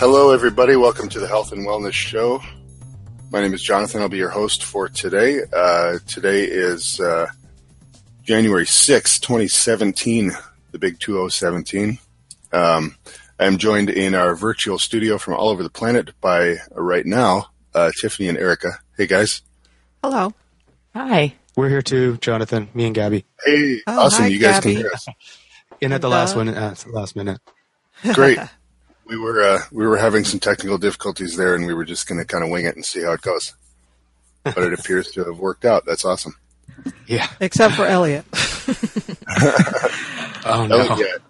Hello, everybody. Welcome to the Health and Wellness Show. My name is Jonathan. I'll be your host for today. Uh, today is uh, January 6, 2017, the big 2017. Um, I'm joined in our virtual studio from all over the planet by, uh, right now, uh, Tiffany and Erica. Hey, guys. Hello. Hi. We're here too, Jonathan, me and Gabby. Hey, Oh, awesome. hi, you guys Gabby. can hear us. In at the And, last uh, one, at the last minute. Great. we were uh, we were having some technical difficulties there, and we were just going to kind of wing it and see how it goes. But it appears to have worked out. That's awesome. Yeah. Except for Elliot. Oh no. Elliot,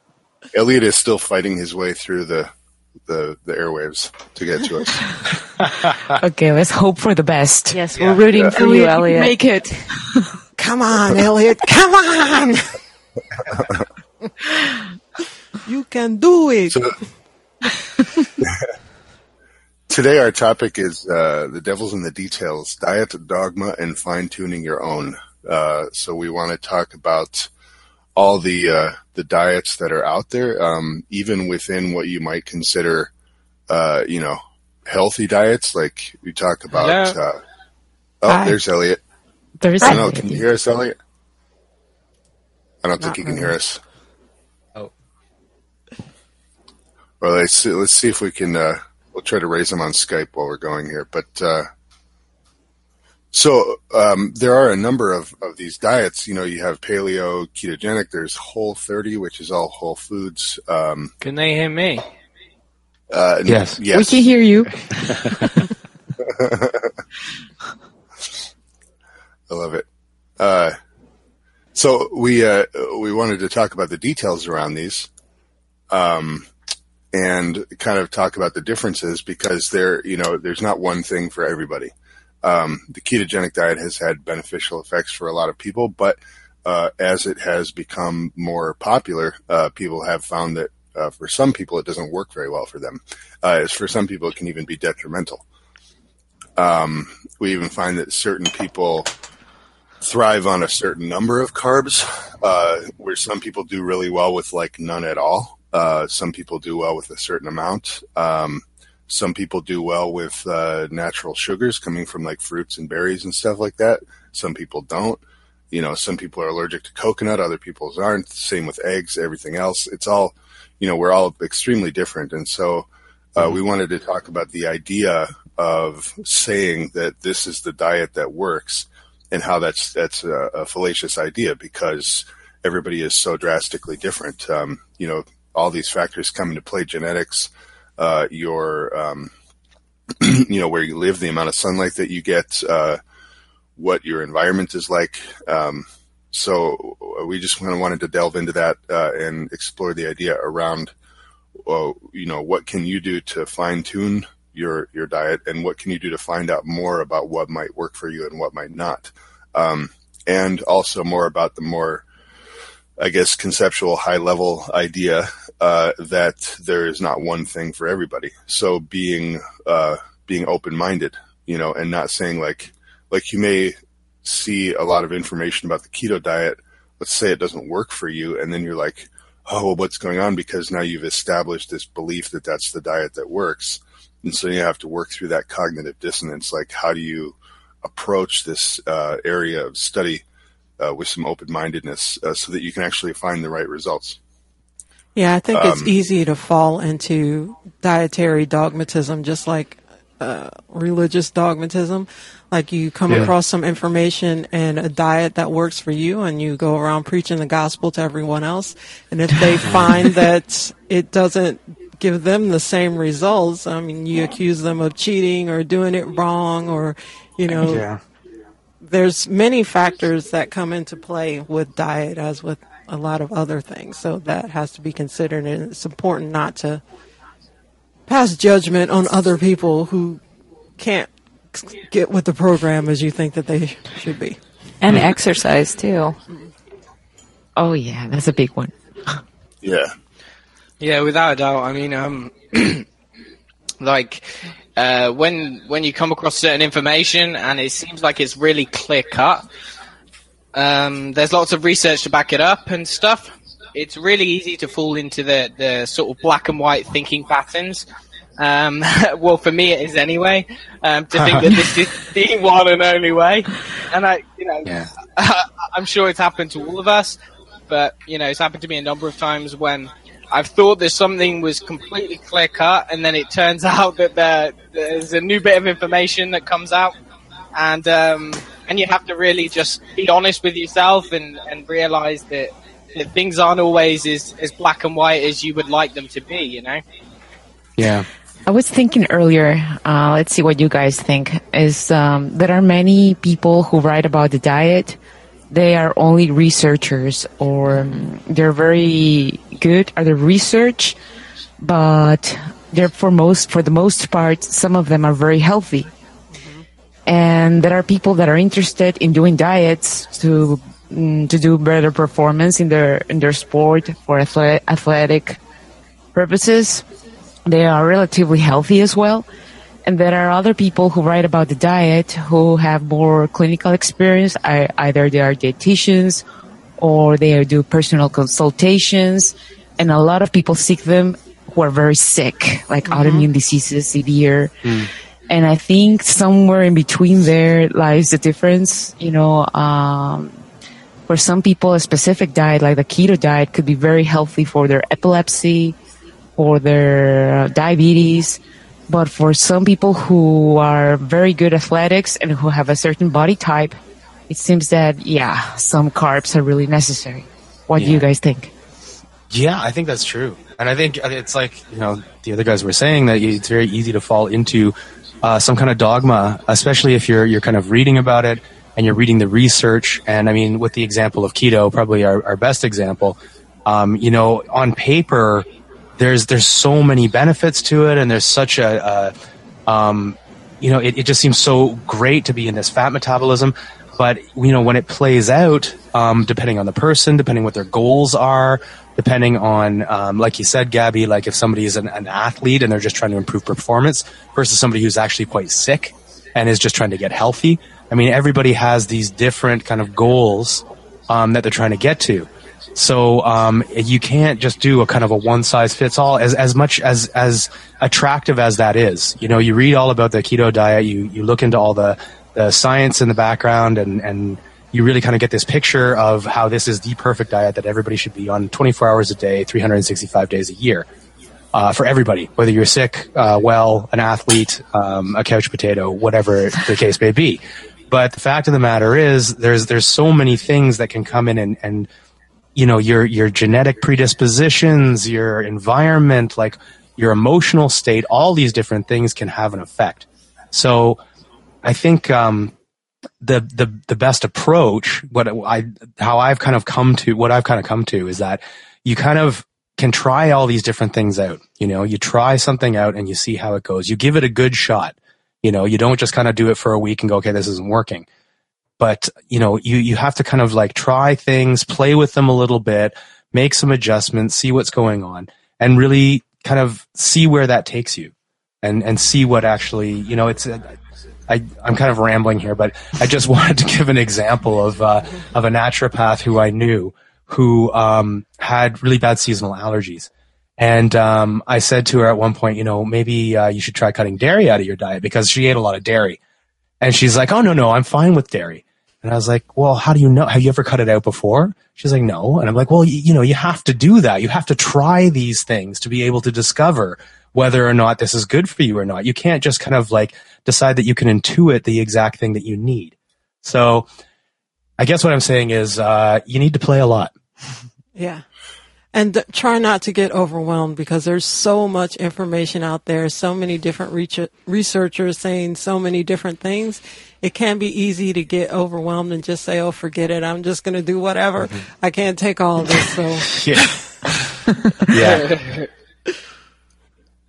Elliot is still fighting his way through the the, the airwaves to get to us. Okay, let's hope for the best. Yes, Yeah. we're rooting Yeah. for you, Elliot. Make it. Come on, Elliot. Come on. you can do it. So, today, our topic is uh, the devil's in the details: diet, dogma, and fine tuning your own. Uh, so, we want to talk about all the uh, the diets that are out there, um, even within what you might consider, uh, you know, healthy diets. Like we talk about. Uh, oh, Hi. there's Elliot. There's I don't know. Can you hear us, Elliot? I don't think Not you can hear us. Oh. Well, let's see, let's see if we can. Uh, we'll try to raise them on Skype while we're going here. But uh, so um, there are a number of, of these diets. You know, you have paleo, ketogenic. There's Whole 30, which is all whole foods. Um, Can they hear me? uh, Yes. We Yes. can hear you. I love it. Uh, so we uh, we wanted to talk about the details around these, um, and kind of talk about the differences because there, you know, there's not one thing for everybody. Um, the ketogenic diet has had beneficial effects for a lot of people, but uh, as it has become more popular, uh, people have found that uh, for some people it doesn't work very well for them. Uh, as for some people, it can even be detrimental. Um, we even find that certain people thrive on a certain number of carbs, uh, where some people do really well with like none at all. Uh, some people do well with a certain amount. Um, some people do well with uh, natural sugars coming from like fruits and berries and stuff like that. Some people don't. You know, some people are allergic to coconut, other people aren't. Same with eggs, everything else. It's all, you know, we're all extremely different. And so uh, we wanted to talk about the idea of saying that this is the diet that works and how that's that's a, a fallacious idea because everybody is so drastically different. Um, you know, all these factors come into play: genetics, uh, your, um, you know, where you live, the amount of sunlight that you get, uh, what your environment is like. Um, so we just kind of wanted to delve into that uh, and explore the idea around, uh, you know, what can you do to fine tune your your diet, and what can you do to find out more about what might work for you and what might not, um, and also more about the more, I guess, conceptual high level idea uh, that there is not one thing for everybody. So being uh, being open minded, you know, and not saying like like you may see a lot of information about the keto diet. Let's say it doesn't work for you, and then you're like, oh, what's going on? Because now you've established this belief that that's the diet that works. And so you have to work through that cognitive dissonance. Like, how do you approach this uh, area of study uh, with some open mindedness uh, so that you can actually find the right results? Yeah, I think it's Um, easy to fall into dietary dogmatism, just like uh, religious dogmatism. Like you come Yeah. across some information and a diet that works for you, and you go around preaching the gospel to everyone else. And if they find that it doesn't give them the same results, I mean, you accuse them of cheating or doing it wrong, or you know, Yeah. There's many factors that come into play with diet as with a lot of other things so that has to be considered and it's important not to pass judgment on other people who can't get with the program as you think that they should be And exercise too. Oh yeah, that's a big one. Yeah. Yeah, without a doubt. I mean, um, like uh, when when you come across certain information and it seems like it's really clear cut, um, there's lots of research to back it up and stuff. It's really easy to fall into the, the sort of black and white thinking patterns Um, well, for me it is anyway. Um, to think that this is the one and only way, and I, you know, Yeah. I'm sure it's happened to all of us, but you know, it's happened to me a number of times when I've thought that something was completely clear cut, and then it turns out that there, there's a new bit of information that comes out, and um, and you have to really just be honest with yourself and, and realize that, that things aren't always as, as black and white as you would like them to be. You know. Yeah. I was thinking earlier, uh, let's see what you guys think, is um, there are many people who write about the diet. They are only researchers or um, they're very good at the research, but they're for most, for the most part, some of them are very healthy. And there are people that are interested in doing diets to mm, to do better performance in their in their sport for athletic purposes they are relatively healthy as well. And there are other people who write about the diet who have more clinical experience. I, either they are dietitians or they do personal consultations. And a lot of people seek them who are very sick, like mm-hmm. autoimmune diseases, severe. Mm. And I think somewhere in between there lies the difference. You know, um, for some people, a specific diet like the keto diet could be very healthy for their epilepsy, for their uh, diabetes. But for some people who are very good athletics and who have a certain body type, it seems that, yeah, some carbs are really necessary. What do you guys think? Yeah, I think that's true, and I think it's like you know the other guys were saying that it's very easy to fall into uh, some kind of dogma, especially if you're you're kind of reading about it and you're reading the research. And I mean, with the example of keto, probably our, our best example. Um, you know, on paper, there's there's so many benefits to it, and there's such a, a um, you know, it, it just seems so great to be in this fat metabolism. But you know, when it plays out, um, depending on the person, depending what their goals are, depending on, um, like you said, Gabby, like if somebody is an, an athlete and they're just trying to improve performance versus somebody who's actually quite sick and is just trying to get healthy. I mean, everybody has these different kind of goals um, that they're trying to get to. So um, you can't just do a kind of a one size fits all. As as much as as attractive as that is, you know, you read all about the keto diet, you you look into all the the science in the background, and and you really kind of get this picture of how this is the perfect diet that everybody should be on 24 hours a day, 365 days a year. Uh, for everybody, whether you're sick, uh, well, an athlete, um, a couch potato, whatever the case may be. But the fact of the matter is, there's there's so many things that can come in and, and you know your your genetic predispositions, your environment, like your emotional state, all these different things can have an effect. So, I think um, the the the best approach, what I how I've kind of come to, what I've kind of come to is that you kind of can try all these different things out. You know, you try something out and you see how it goes. You give it a good shot. You know, you don't just kind of do it for a week and go, okay, this isn't working. But, you know, you, you have to kind of like try things, play with them a little bit, make some adjustments, see what's going on and really kind of see where that takes you and, and see what actually, you know, it's, a, I, I'm kind of rambling here, but I just wanted to give an example of, uh, of a naturopath who I knew who, um, had really bad seasonal allergies. And um, I said to her at one point, you know, maybe uh, you should try cutting dairy out of your diet because she ate a lot of dairy. And she's like, oh, no, no, I'm fine with dairy. And I was like, well, how do you know? Have you ever cut it out before? She's like, no. And I'm like, well, you, you know, you have to do that. You have to try these things to be able to discover whether or not this is good for you or not. You can't just kind of like decide that you can intuit the exact thing that you need. So I guess what I'm saying is uh, you need to play a lot. Yeah. And try not to get overwhelmed because there's so much information out there, so many different researchers saying so many different things. It can be easy to get overwhelmed and just say, oh, forget it. I'm just going to do whatever. I can't take all this. So, Yeah. yeah.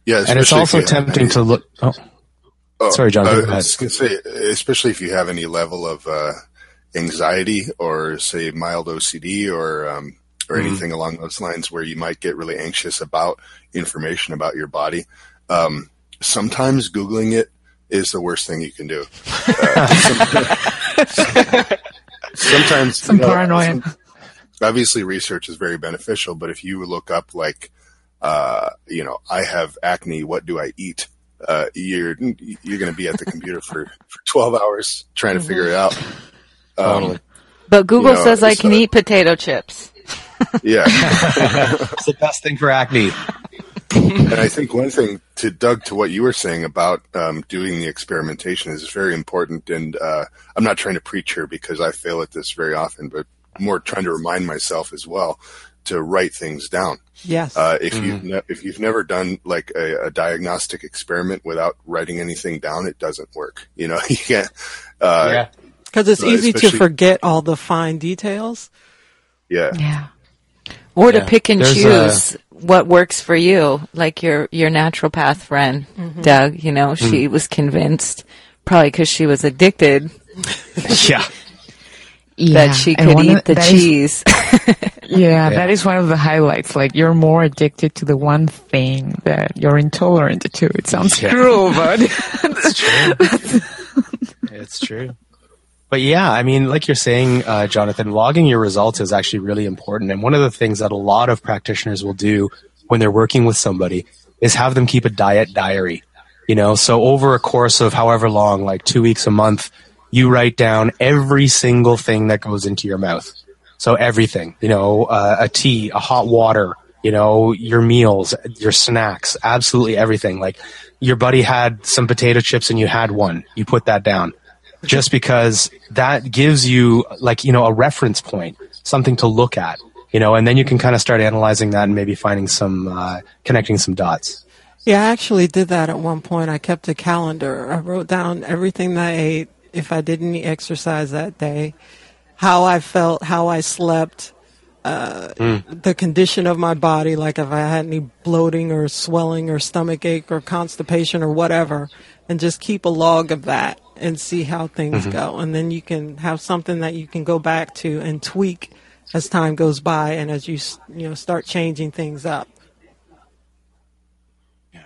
Yeah, And it's also you tempting any- to look. Oh, Oh, Sorry, John, I go ahead. was going to say, especially if you have any level of uh, anxiety or, say, mild OCD or um, or Mm-hmm. anything along those lines, where you might get really anxious about information about your body. Um, sometimes googling it is the worst thing you can do. Uh, some- sometimes Some you know, paranoia. some- obviously research is very beneficial, but if you look up like uh, you know, I have acne. What do I eat? Uh, you're you're going to be at the computer for, for 12 hours trying to figure it out. Um, But Google You know, says I can a- eat potato chips. Yeah. It's the best thing for acne. and I think one thing to Doug to what you were saying about um, doing the experimentation is very important. And uh, I'm not trying to preach here because I fail at this very often, but more trying to remind myself as well to write things down. Yes. Uh, if you've ne- if you've never done like a, a diagnostic experiment without writing anything down, it doesn't work. You know, you can't. Uh, yeah. Because it's uh, easy to forget all the fine details. yeah. Yeah. Or to pick and There's choose what works for you. Like your, your naturopath friend, mm-hmm. Doug, you know, she mm. was convinced, probably because she was addicted, Yeah. Yeah. that she could eat of- the that is- cheese. yeah, that is one of the highlights. Like you're more addicted to the one thing that you're intolerant to. It sounds Yeah. cruel, but It's true. it's true. But yeah, I mean, like you're saying, uh, Jonathan, logging your results is actually really important. And one of the things that a lot of practitioners will do when they're working with somebody is have them keep a diet diary. You know, so over a course of however long, like two weeks, a month, you write down every single thing that goes into your mouth. So everything, you know, uh, a tea, a hot water, you know, your meals, your snacks, absolutely everything. Like your buddy had some potato chips and you had one, you put that down. Just because that gives you like, you know, a reference point, something to look at, you know, and then you can kind of start analyzing that and maybe finding some, uh, connecting some dots. Yeah, I actually did that at one point. I kept a calendar. I wrote down everything that I ate, if I did any exercise that day, how I felt, how I slept, uh, the condition of my body, like if I had any bloating or swelling or stomach ache or constipation or whatever, and just keep a log of that and see how things go. And then you can have something that you can go back to and tweak as time goes by and as you, you know, start changing things up. Yeah.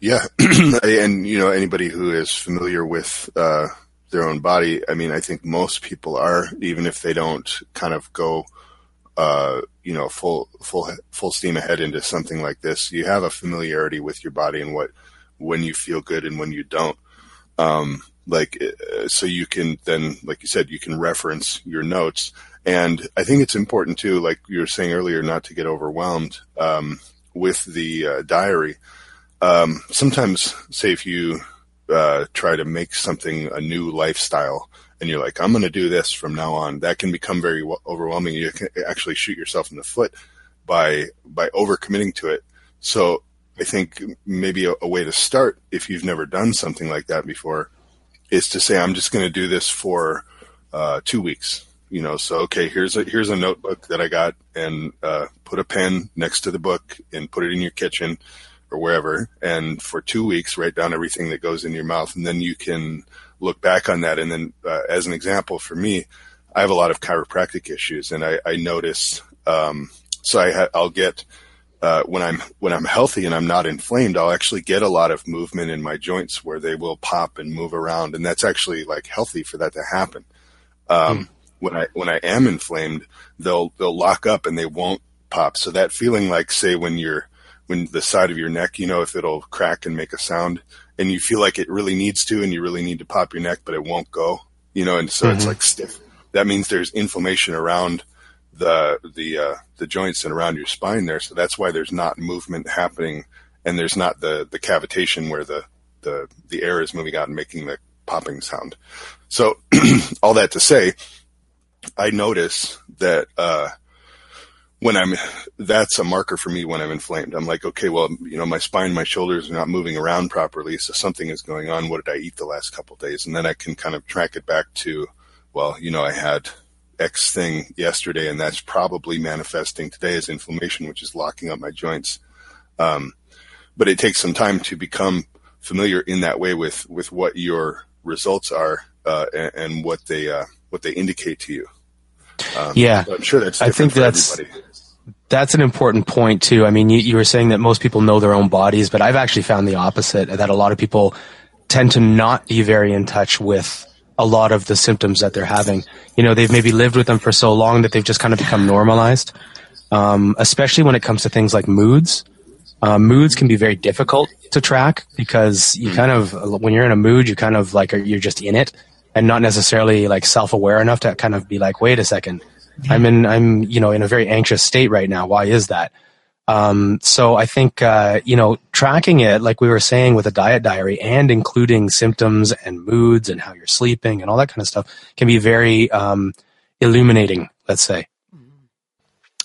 yeah, and you know anybody who is familiar with uh, their own body, I mean, I think most people are, even if they don't kind of go, uh, you know, full full full steam ahead into something like this. You have a familiarity with your body and what when you feel good and when you don't. Um, like uh, so, you can then, like you said, you can reference your notes, and I think it's important too, like you were saying earlier, not to get overwhelmed um, with the uh, diary. Um, sometimes say if you uh, try to make something a new lifestyle and you're like i'm going to do this from now on that can become very overwhelming. You can actually shoot yourself in the foot by by overcommitting to it. So i think maybe a, a way to start if you've never done something like that before is to say i'm just going to do this for uh, two weeks you know so okay here's a here's a notebook that i got and uh, put a pen next to the book and put it in your kitchen or wherever, and for two weeks write down everything that goes in your mouth, and then you can look back on that. And then, uh, as an example, for me, I have a lot of chiropractic issues, and I, I notice. Um, so I ha- I'll get uh, when I'm when I'm healthy and I'm not inflamed, I'll actually get a lot of movement in my joints where they will pop and move around, and that's actually like healthy for that to happen. Um, When I when I am inflamed, they'll they'll lock up and they won't pop. So that feeling like say when you're when the side of your neck, you know, if it'll crack and make a sound and you feel like it really needs to and you really need to pop your neck, but it won't go, you know, and so it's like stiff. That means there's inflammation around the, the, uh, the joints and around your spine there. So that's why there's not movement happening and there's not the, the cavitation where the, the, the air is moving out and making the popping sound. So all that to say, I notice that, uh, when I'm, that's a marker for me when I'm inflamed. I'm like, okay, well, you know, my spine, my shoulders are not moving around properly. So something is going on. What did I eat the last couple days? And then I can kind of track it back to, well, you know, I had X thing yesterday and that's probably manifesting today as inflammation, which is locking up my joints. Um, but it takes some time to become familiar in that way with, with what your results are, uh, and, and what they, uh, what they indicate to you. Um, Yeah. I'm sure that's I think that's- everybody. That's an important point too. I mean, you, you were saying that most people know their own bodies, but I've actually found the opposite. That a lot of people tend to not be very in touch with a lot of the symptoms that they're having. You know, they've maybe lived with them for so long that they've just kind of become normalized. Um, especially when it comes to things like moods. Uh, moods can be very difficult to track because you kind of, when you're in a mood, you kind of like, are, you're just in it and not necessarily like self-aware enough to kind of be like, wait a second, I'm in, I'm, you know, in a very anxious state right now. Why is that? Um, so I think, uh, you know, tracking it, like we were saying with a diet diary and including symptoms and moods and how you're sleeping and all that kind of stuff can be very, um, illuminating, let's say.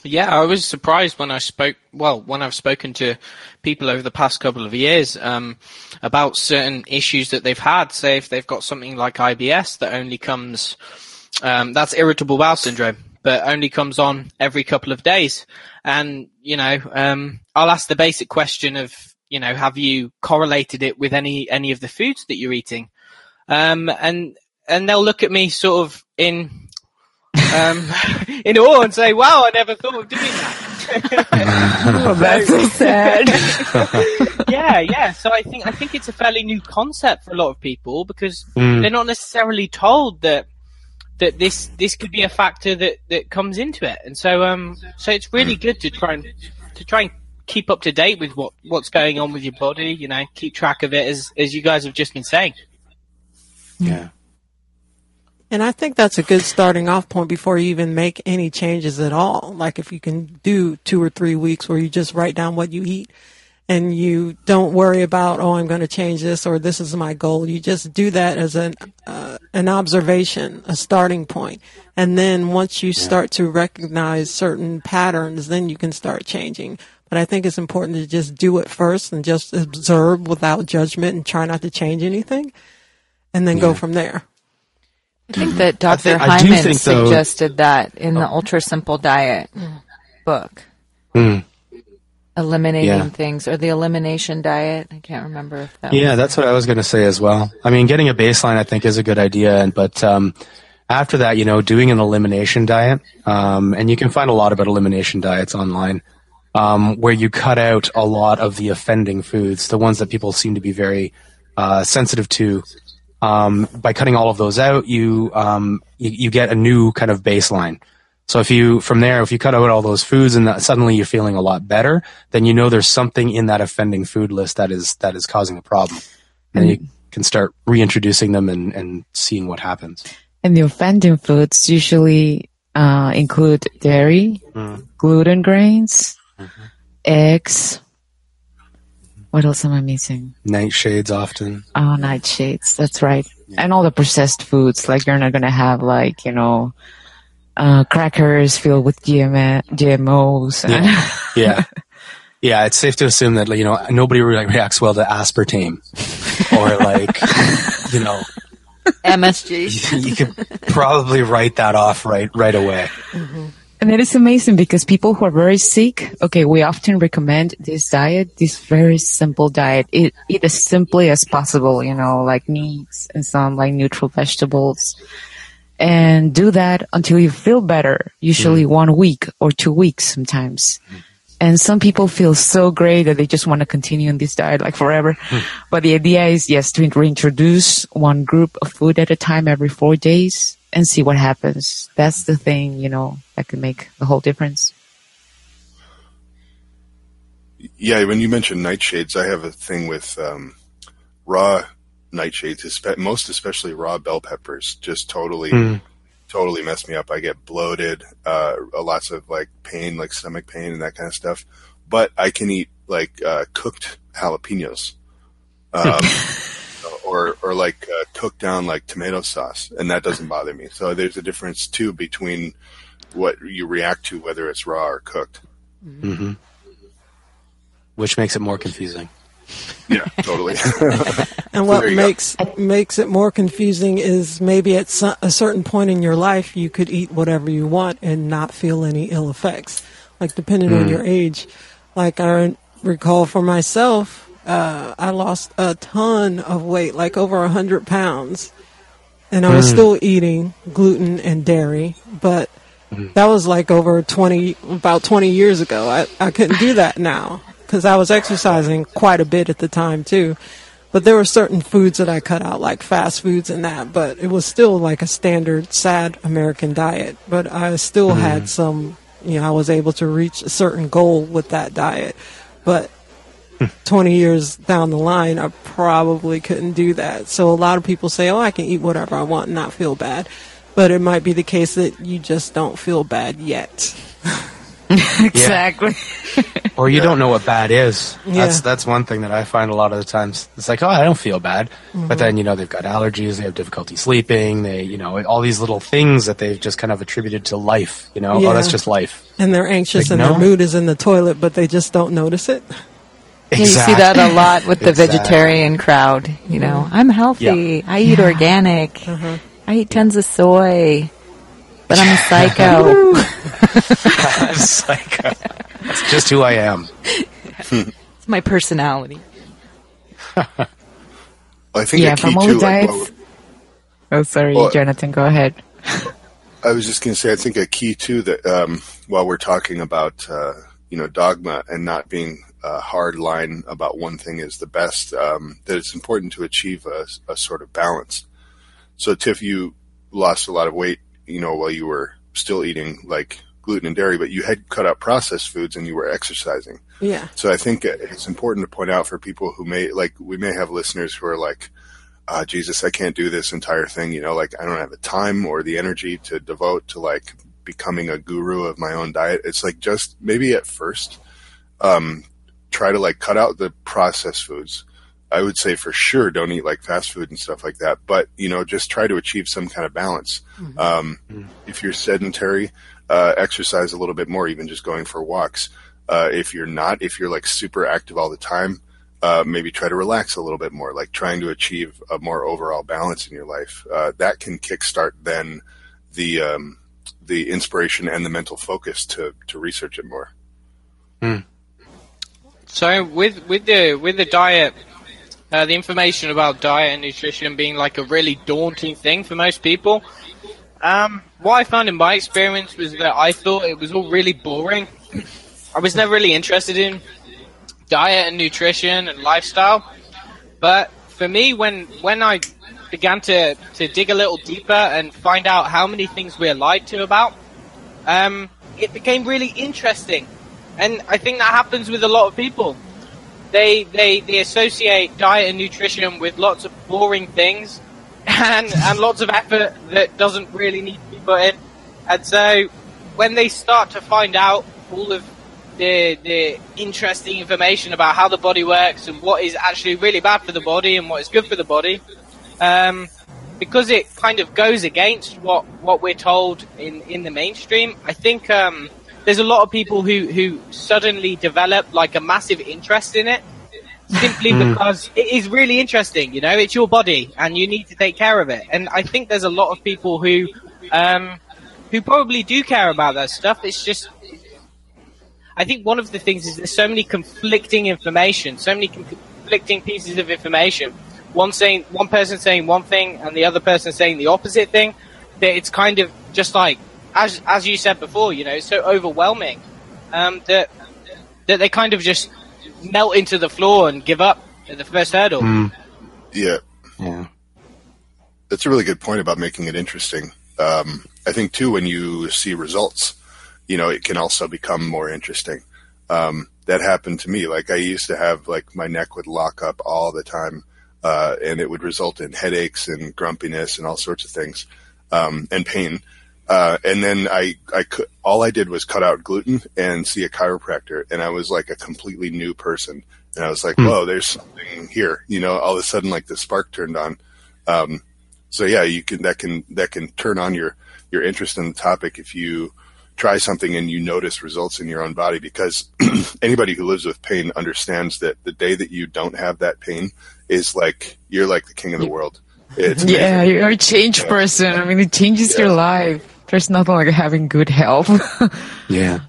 Yeah, I was surprised when I spoke. Well, when I've spoken to people over the past couple of years um, about certain issues that they've had. Say, if they've got something like IBS that only comes, um, that's irritable bowel syndrome, but only comes on every couple of days. And you know, um, I'll ask the basic question of, you know, have you correlated it with any any of the foods that you're eating? Um, and and they'll look at me sort of in um, in awe and say, "Wow, I never thought of doing that." oh, that's so sad. yeah, yeah. So I think I think it's a fairly new concept for a lot of people because Mm. they're not necessarily told that that this this could be a factor that that comes into it, and so um so it's really good to try and to try and keep up to date with what what's going on with your body. You know, keep track of it as as you guys have just been saying. Yeah. And I think that's a good starting off point before you even make any changes at all. Like if you can do two or three weeks where you just write down what you eat and you don't worry about, oh, I'm going to change this or this is my goal. You just do that as an, uh, an observation, a starting point. And then once you start to recognize certain patterns, then you can start changing. But I think it's important to just do it first and just observe without judgment and try not to change anything and then go from there. I think that Dr. think- Hyman think, though- suggested that in the Ultra Simple Diet book. Mm. Eliminating Yeah. things, or the elimination diet. I can't remember if that Yeah, that's what I was going to say as well. I mean, getting a baseline, I think, is a good idea. And but um, after that, you know, doing an elimination diet, um, and you can find a lot about elimination diets online, um, where you cut out a lot of the offending foods, the ones that people seem to be very uh, sensitive to. Um, by cutting all of those out, you, um, you you get a new kind of baseline. So if you from there, if you cut out all those foods and that suddenly you're feeling a lot better, then you know there's something in that offending food list that is that is causing a problem, and you can start reintroducing them and, and seeing what happens. And the offending foods usually uh, include dairy, gluten grains, eggs. What else am I missing? Nightshades often. Oh, nightshades. That's right. And all the processed foods. Like you're not gonna have like you know, uh, crackers filled with GM- GMOs. Yeah. yeah. Yeah, it's safe to assume that you know nobody really reacts well to aspartame, or like you know MSG. you could probably write that off right right away. And it is amazing because people who are very sick, okay, we often recommend this diet, this very simple diet. Eat, eat as simply as possible, you know, like meats and some like neutral vegetables. And do that until you feel better, usually mm. one week or two weeks sometimes. Mm. And some people feel so great that they just want to continue on this diet like forever. Hmm. But the idea is, yes, to reintroduce one group of food at a time every four days and see what happens. That's the thing, you know, that can make the whole difference. Yeah, when you mentioned nightshades, I have a thing with um, raw nightshades, most especially raw bell peppers. Just totally, totally mess me up. I get bloated, uh, lots of like pain, like stomach pain and that kind of stuff. But I can eat like uh, cooked jalapenos, um, or or like uh, cooked down like tomato sauce, and that doesn't bother me. So there's a difference too between what you react to, whether it's raw or cooked. which makes it more confusing. Yeah, totally. And what There you go. makes makes it more confusing is maybe at so- a certain point in your life you could eat whatever you want and not feel any ill effects. Like depending on hmm. your age, like I recall for myself, uh, I lost a ton of weight, like over a hundred pounds, and I was hmm. still eating gluten and dairy, but hmm. that was like over 20 about 20 years ago. I, I couldn't do that now because i was exercising quite a bit at the time too but there were certain foods that i cut out like fast foods and that but it was still like a standard sad american diet but i still mm-hmm. had some you know i was able to reach a certain goal with that diet but hmm. 20 years down the line, I probably couldn't do that. So a lot of people say, oh, I can eat whatever I want and not feel bad. But it might be the case that you just don't feel bad yet. exactly. or you don't know what bad is. Yeah. That's that's one thing that I find a lot of the times. It's like, oh, I don't feel bad, Mm-hmm. but then you know they've got allergies, they have difficulty sleeping, they you know all these little things that they've just kind of attributed to life. You know, Yeah. oh, that's just life. And they're anxious Like, and no. their mood is in the toilet, but they just don't notice it. You see that a lot with the Exactly. vegetarian crowd. You know, I'm healthy. I eat organic. I eat tons of soy. But I'm a psycho. It's like, uh, that's just who I am. it's my personality. I think Yeah, a key from all too, the like, diets. Oh, sorry, Well- Jonathan. Go ahead. I was just going to say, I think a key too that um, while we're talking about uh, you know dogma and not being a hard line about one thing is the best, um, that it's important to achieve a, a sort of balance. So, Tiff, you lost a lot of weight, you know, while you were still eating like gluten and dairy, but you had cut out processed foods and you were exercising. Yeah. So I think it's important to point out for people who may like we may have listeners who are like, uh, Jesus, I can't do this entire thing. You know, like I don't have the time or the energy to devote to like becoming a guru of my own diet. It's like just maybe at first, um, try to like cut out the processed foods. I would say for sure don't eat like fast food and stuff like that. But you know, just try to achieve some kind of balance. Um, if you're sedentary, uh, exercise a little bit more, even just going for walks. Uh, if you're not, if you're like super active all the time, uh, maybe try to relax a little bit more, like trying to achieve a more overall balance in your life. Uh, that can kickstart then the um, the inspiration and the mental focus to to research it more. So with with the with the diet, uh, the information about diet and nutrition being like a really daunting thing for most people. Um, what I found in my experience was that I thought it was all really boring. I was never really interested in diet and nutrition and lifestyle. But for me, when when I began to, to dig a little deeper and find out how many things we're lied to about, um, it became really interesting. And I think that happens with a lot of people. They, they, they associate diet and nutrition with lots of boring things and, and lots of effort that doesn't really need to be put in. And so when they start to find out all of the, the interesting information about how the body works and what is actually really bad for the body and what is good for the body, um, because it kind of goes against what, what we're told in, in the mainstream, I think um, there's a lot of people who, who suddenly develop like a massive interest in it simply because it is really interesting. You know, it's your body and you need to take care of it. And I think there's a lot of people who um, who probably do care about that stuff. It's just I think one of the things is there's so many conflicting information, so many conflicting pieces of information. One saying, one person saying one thing, and the other person saying the opposite thing. That it's kind of just like, as as you said before, you know, it's so overwhelming um, that that they kind of just melt into the floor and give up at the first hurdle. Yeah, Yeah. that's a really good point about making it interesting. Um, I think too when you see results, you know, it can also become more interesting. Um, that happened to me. Like I used to have like my neck would lock up all the time, uh, and it would result in headaches and grumpiness and all sorts of things, um, and pain. Uh, and then I, I could, all I did was cut out gluten and see a chiropractor, and I was like a completely new person. And I was like, whoa, there's something here. You know, all of a sudden, like the spark turned on. Um, so yeah, you can that can that can turn on your your interest in the topic if you try something and you notice results in your own body. Because anybody who lives with pain understands that the day that you don't have that pain is like you're like the king of the world. It's Yeah, amazing. you're a changed person. I mean, it changes your life. There's nothing like having good health. Yeah.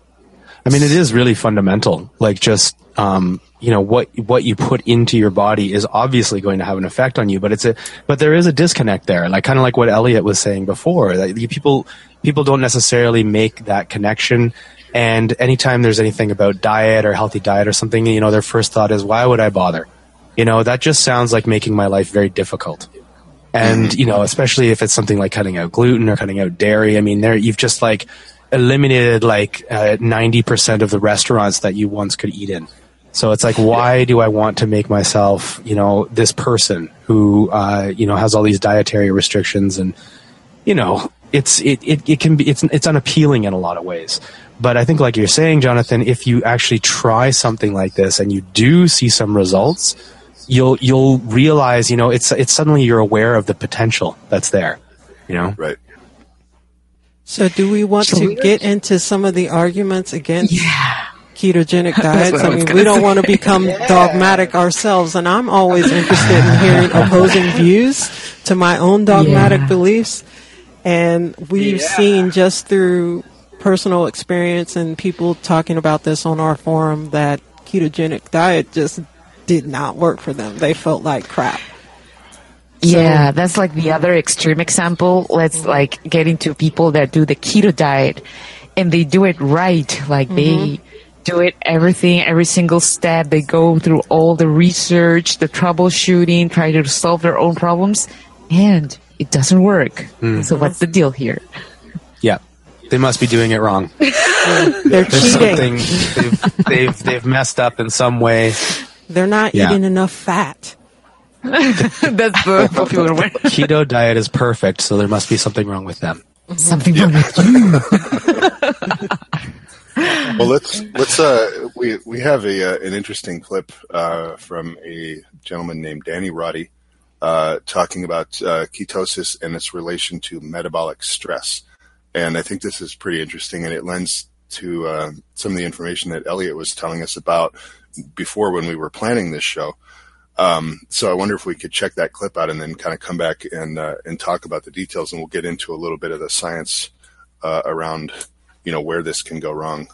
I mean, it is really fundamental. Like just, um, you know, what, what you put into your body is obviously going to have an effect on you, but it's a, but there is a disconnect there. Like kind of like what Elliot was saying before, that you, people, people don't necessarily make that connection. And anytime there's anything about diet or healthy diet or something, you know, their first thought is, why would I bother? You know, that just sounds like making my life very difficult. And, you know, especially if it's something like cutting out gluten or cutting out dairy. I mean, there, you've just like eliminated like uh, 90% of the restaurants that you once could eat in. So it's like, why do I want to make myself, you know, this person who, uh, you know, has all these dietary restrictions and, you know, it's, it, it, it can be, it's, it's unappealing in a lot of ways. But I think like you're saying, Jonathan, if you actually try something like this and you do see some results, you'll, you'll realize, you know, it's, it's suddenly you're aware of the potential that's there, you know? Right. So, do we want to get into some of the arguments against ketogenic diets? I I mean, gonna we don't want to become dogmatic ourselves, and I'm always interested in hearing opposing views to my own dogmatic Yeah. beliefs. And we've seen just through personal experience and people talking about this on our forum that ketogenic diet just did not work for them. They felt like crap. Yeah, that's like the other extreme example. Let's like get into people that do the keto diet and they do it right. Like they mm-hmm. do it everything, every single step. They go through all the research, the troubleshooting, try to solve their own problems and it doesn't work. Mm. So what's the deal here? Yeah. They must be doing it wrong. They're There's cheating. something they've, they've, they've messed up in some way. They're not Yeah. eating enough fat. That's the popular word. Keto diet is perfect, so there must be something wrong with them. Something wrong with you. Well, let's let's uh we we have a uh, an interesting clip uh from a gentleman named Danny Roddy uh talking about uh ketosis and its relation to metabolic stress. And I think this is pretty interesting and it lends to uh, some of the information that Elliot was telling us about before when we were planning this show. Um, so I wonder if we could check that clip out and then kind of come back and uh, and talk about the details, and we'll get into a little bit of the science uh, around you know where this can go wrong.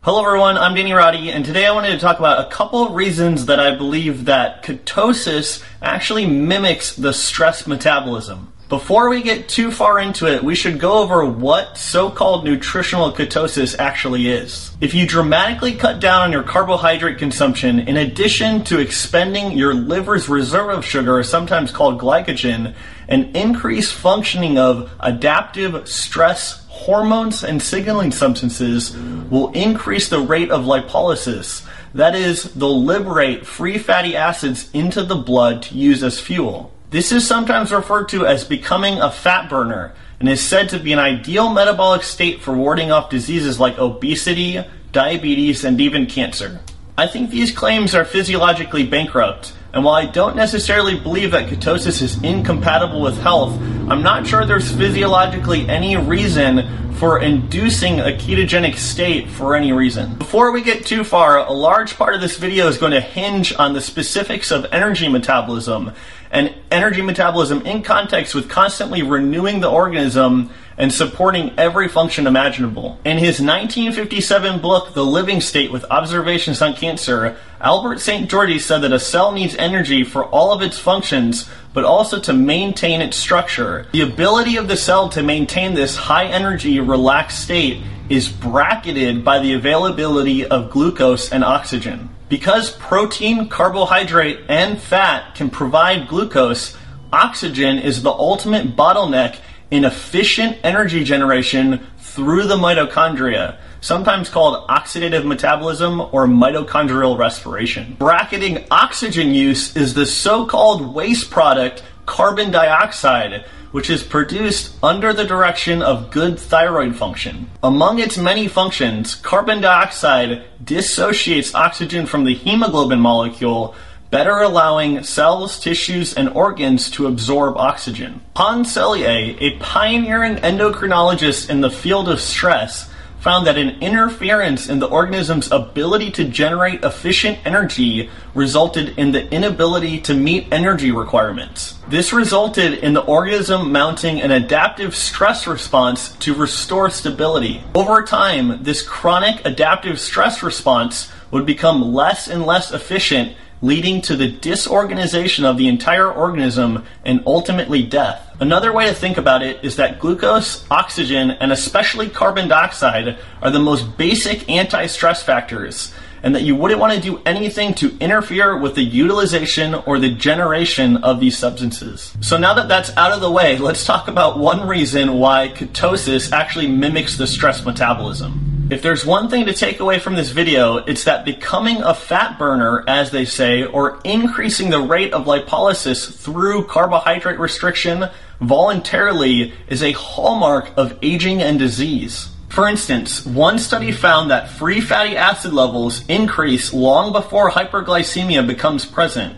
Hello everyone, I'm Danny Roddy, and today I wanted to talk about a couple of reasons that I believe that ketosis actually mimics the stress metabolism. Before we get too far into it, we should go over what so-called nutritional ketosis actually is. If you dramatically cut down on your carbohydrate consumption, in addition to expending your liver's reserve of sugar, sometimes called glycogen, and increase functioning of adaptive stress hormones and signaling substances will increase the rate of lipolysis. That is, they'll liberate free fatty acids into the blood to use as fuel. This is sometimes referred to as becoming a fat burner and is said to be an ideal metabolic state for warding off diseases like obesity, diabetes, and even cancer. I think these claims are physiologically bankrupt, and while I don't necessarily believe that ketosis is incompatible with health, I'm not sure there's physiologically any reason for inducing a ketogenic state for any reason. Before we get too far, a large part of this video is going to hinge on the specifics of energy metabolism and energy metabolism in context with constantly renewing the organism and supporting every function imaginable. In his 1957 book, The Living State with Observations on Cancer, Albert Szent-Györgyi said that a cell needs energy for all of its functions, but also to maintain its structure. The ability of the cell to maintain this high energy, relaxed state is bracketed by the availability of glucose and oxygen. Because protein, carbohydrate, and fat can provide glucose, oxygen is the ultimate bottleneck in efficient energy generation through the mitochondria, sometimes called oxidative metabolism or mitochondrial respiration. Bracketing oxygen use is the so-called waste product carbon dioxide, which is produced under the direction of good thyroid function. Among its many functions, carbon dioxide dissociates oxygen from the hemoglobin molecule, better allowing cells, tissues, and organs to absorb oxygen. Selye, a pioneering endocrinologist in the field of stress, found that an interference in the organism's ability to generate efficient energy resulted in the inability to meet energy requirements. This resulted in the organism mounting an adaptive stress response to restore stability. Over time, this chronic adaptive stress response would become less and less efficient leading to the disorganization of the entire organism and ultimately death. Another way to think about it is that glucose, oxygen, and especially carbon dioxide are the most basic anti stress factors, and that you wouldn't want to do anything to interfere with the utilization or the generation of these substances. So now that that's out of the way, let's talk about one reason why ketosis actually mimics the stress metabolism. If there's one thing to take away from this video, it's that becoming a fat burner, as they say, or increasing the rate of lipolysis through carbohydrate restriction voluntarily is a hallmark of aging and disease. For instance, one study found that free fatty acid levels increase long before hyperglycemia becomes present.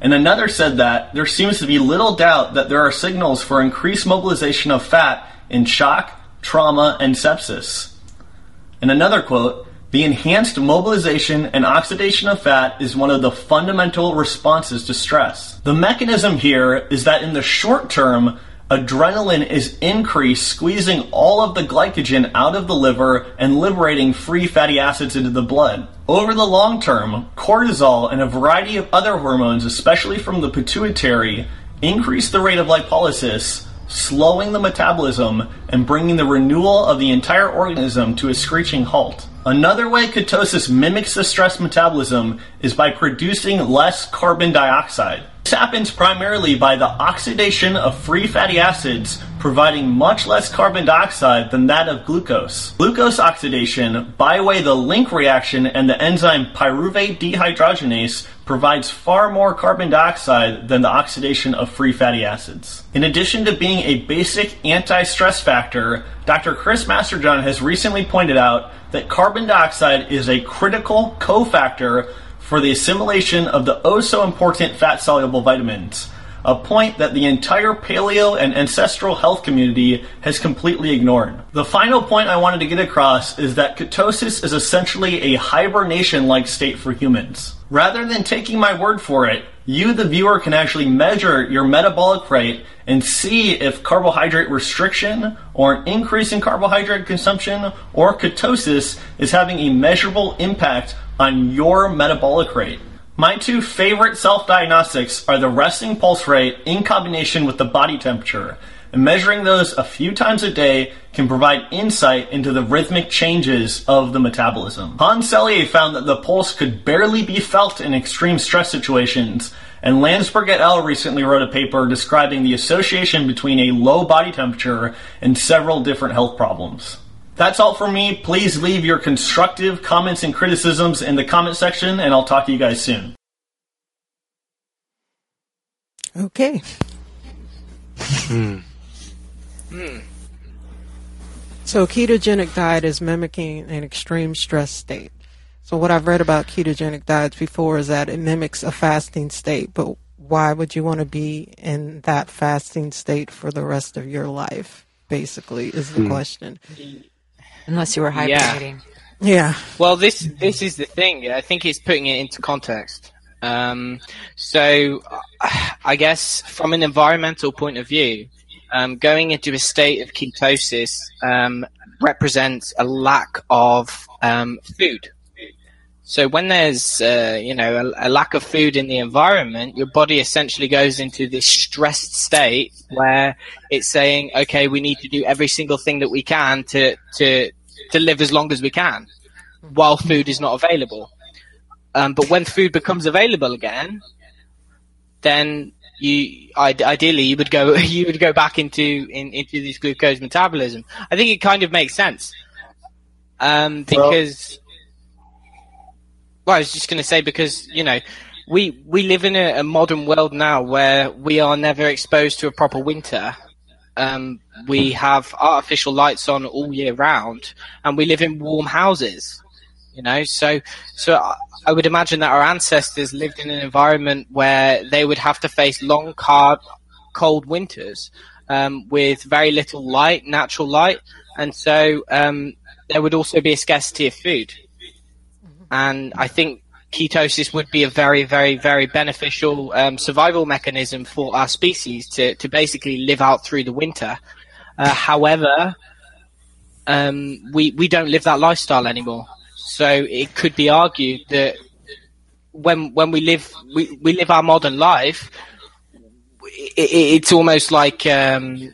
And another said that there seems to be little doubt that there are signals for increased mobilization of fat in shock, trauma, and sepsis. In another quote, the enhanced mobilization and oxidation of fat is one of the fundamental responses to stress. The mechanism here is that in the short term, adrenaline is increased, squeezing all of the glycogen out of the liver and liberating free fatty acids into the blood. Over the long term, cortisol and a variety of other hormones, especially from the pituitary, increase the rate of lipolysis, slowing the metabolism and bringing the renewal of the entire organism to a screeching halt. Another way ketosis mimics the stress metabolism is by producing less carbon dioxide. This happens primarily by the oxidation of free fatty acids providing much less carbon dioxide than that of glucose. Glucose oxidation, by way the link reaction and the enzyme pyruvate dehydrogenase, provides far more carbon dioxide than the oxidation of free fatty acids. In addition to being a basic anti-stress factor, Dr. Chris Masterjohn has recently pointed out that carbon dioxide is a critical cofactor for the assimilation of the oh so important fat soluble vitamins, a point that the entire paleo and ancestral health community has completely ignored. The final point I wanted to get across is that ketosis is essentially a hibernation like state for humans. Rather than taking my word for it, you, the viewer, can actually measure your metabolic rate and see if carbohydrate restriction or an increase in carbohydrate consumption or ketosis is having a measurable impact on your metabolic rate. My two favorite self diagnostics are the resting pulse rate in combination with the body temperature. And measuring those a few times a day can provide insight into the rhythmic changes of the metabolism. Hans Selye found that the pulse could barely be felt in extreme stress situations, and Landsberg et al. recently wrote a paper describing the association between a low body temperature and several different health problems. That's all from me. Please leave your constructive comments and criticisms in the comment section, and I'll talk to you guys soon. Okay. So ketogenic diet is mimicking an extreme stress state. So what I've read about ketogenic diets before is that it mimics a fasting state, but why would you want to be in that fasting state for the rest of your life? Basically, is the hmm. question. Unless you were hibernating. Yeah. Well, this this is the thing. I think it's putting it into context. Um, so, uh, I guess from an environmental point of view, um, going into a state of ketosis um, represents a lack of um, food. So when there's uh, you know a, a lack of food in the environment, your body essentially goes into this stressed state where it's saying, okay, we need to do every single thing that we can to to to live as long as we can, while food is not available. Um, but when food becomes available again, then you ideally you would go you would go back into in, into this glucose metabolism. I think it kind of makes sense um, because. Well, I was just going to say because you know we we live in a, a, modern world now where we are never exposed to a proper winter. Um, we have artificial lights on all year round, and we live in warm houses. You know, so so I would imagine that our ancestors lived in an environment where they would have to face long, hard, cold winters um, with very little light, natural light, and so um, there would also be a scarcity of food. And I think ketosis would be a very, very, very beneficial um, survival mechanism for our species to, to basically live out through the winter. Uh, however, um, we we don't live that lifestyle anymore. So it could be argued that when when we live we, we live our modern life, it, it's almost like um,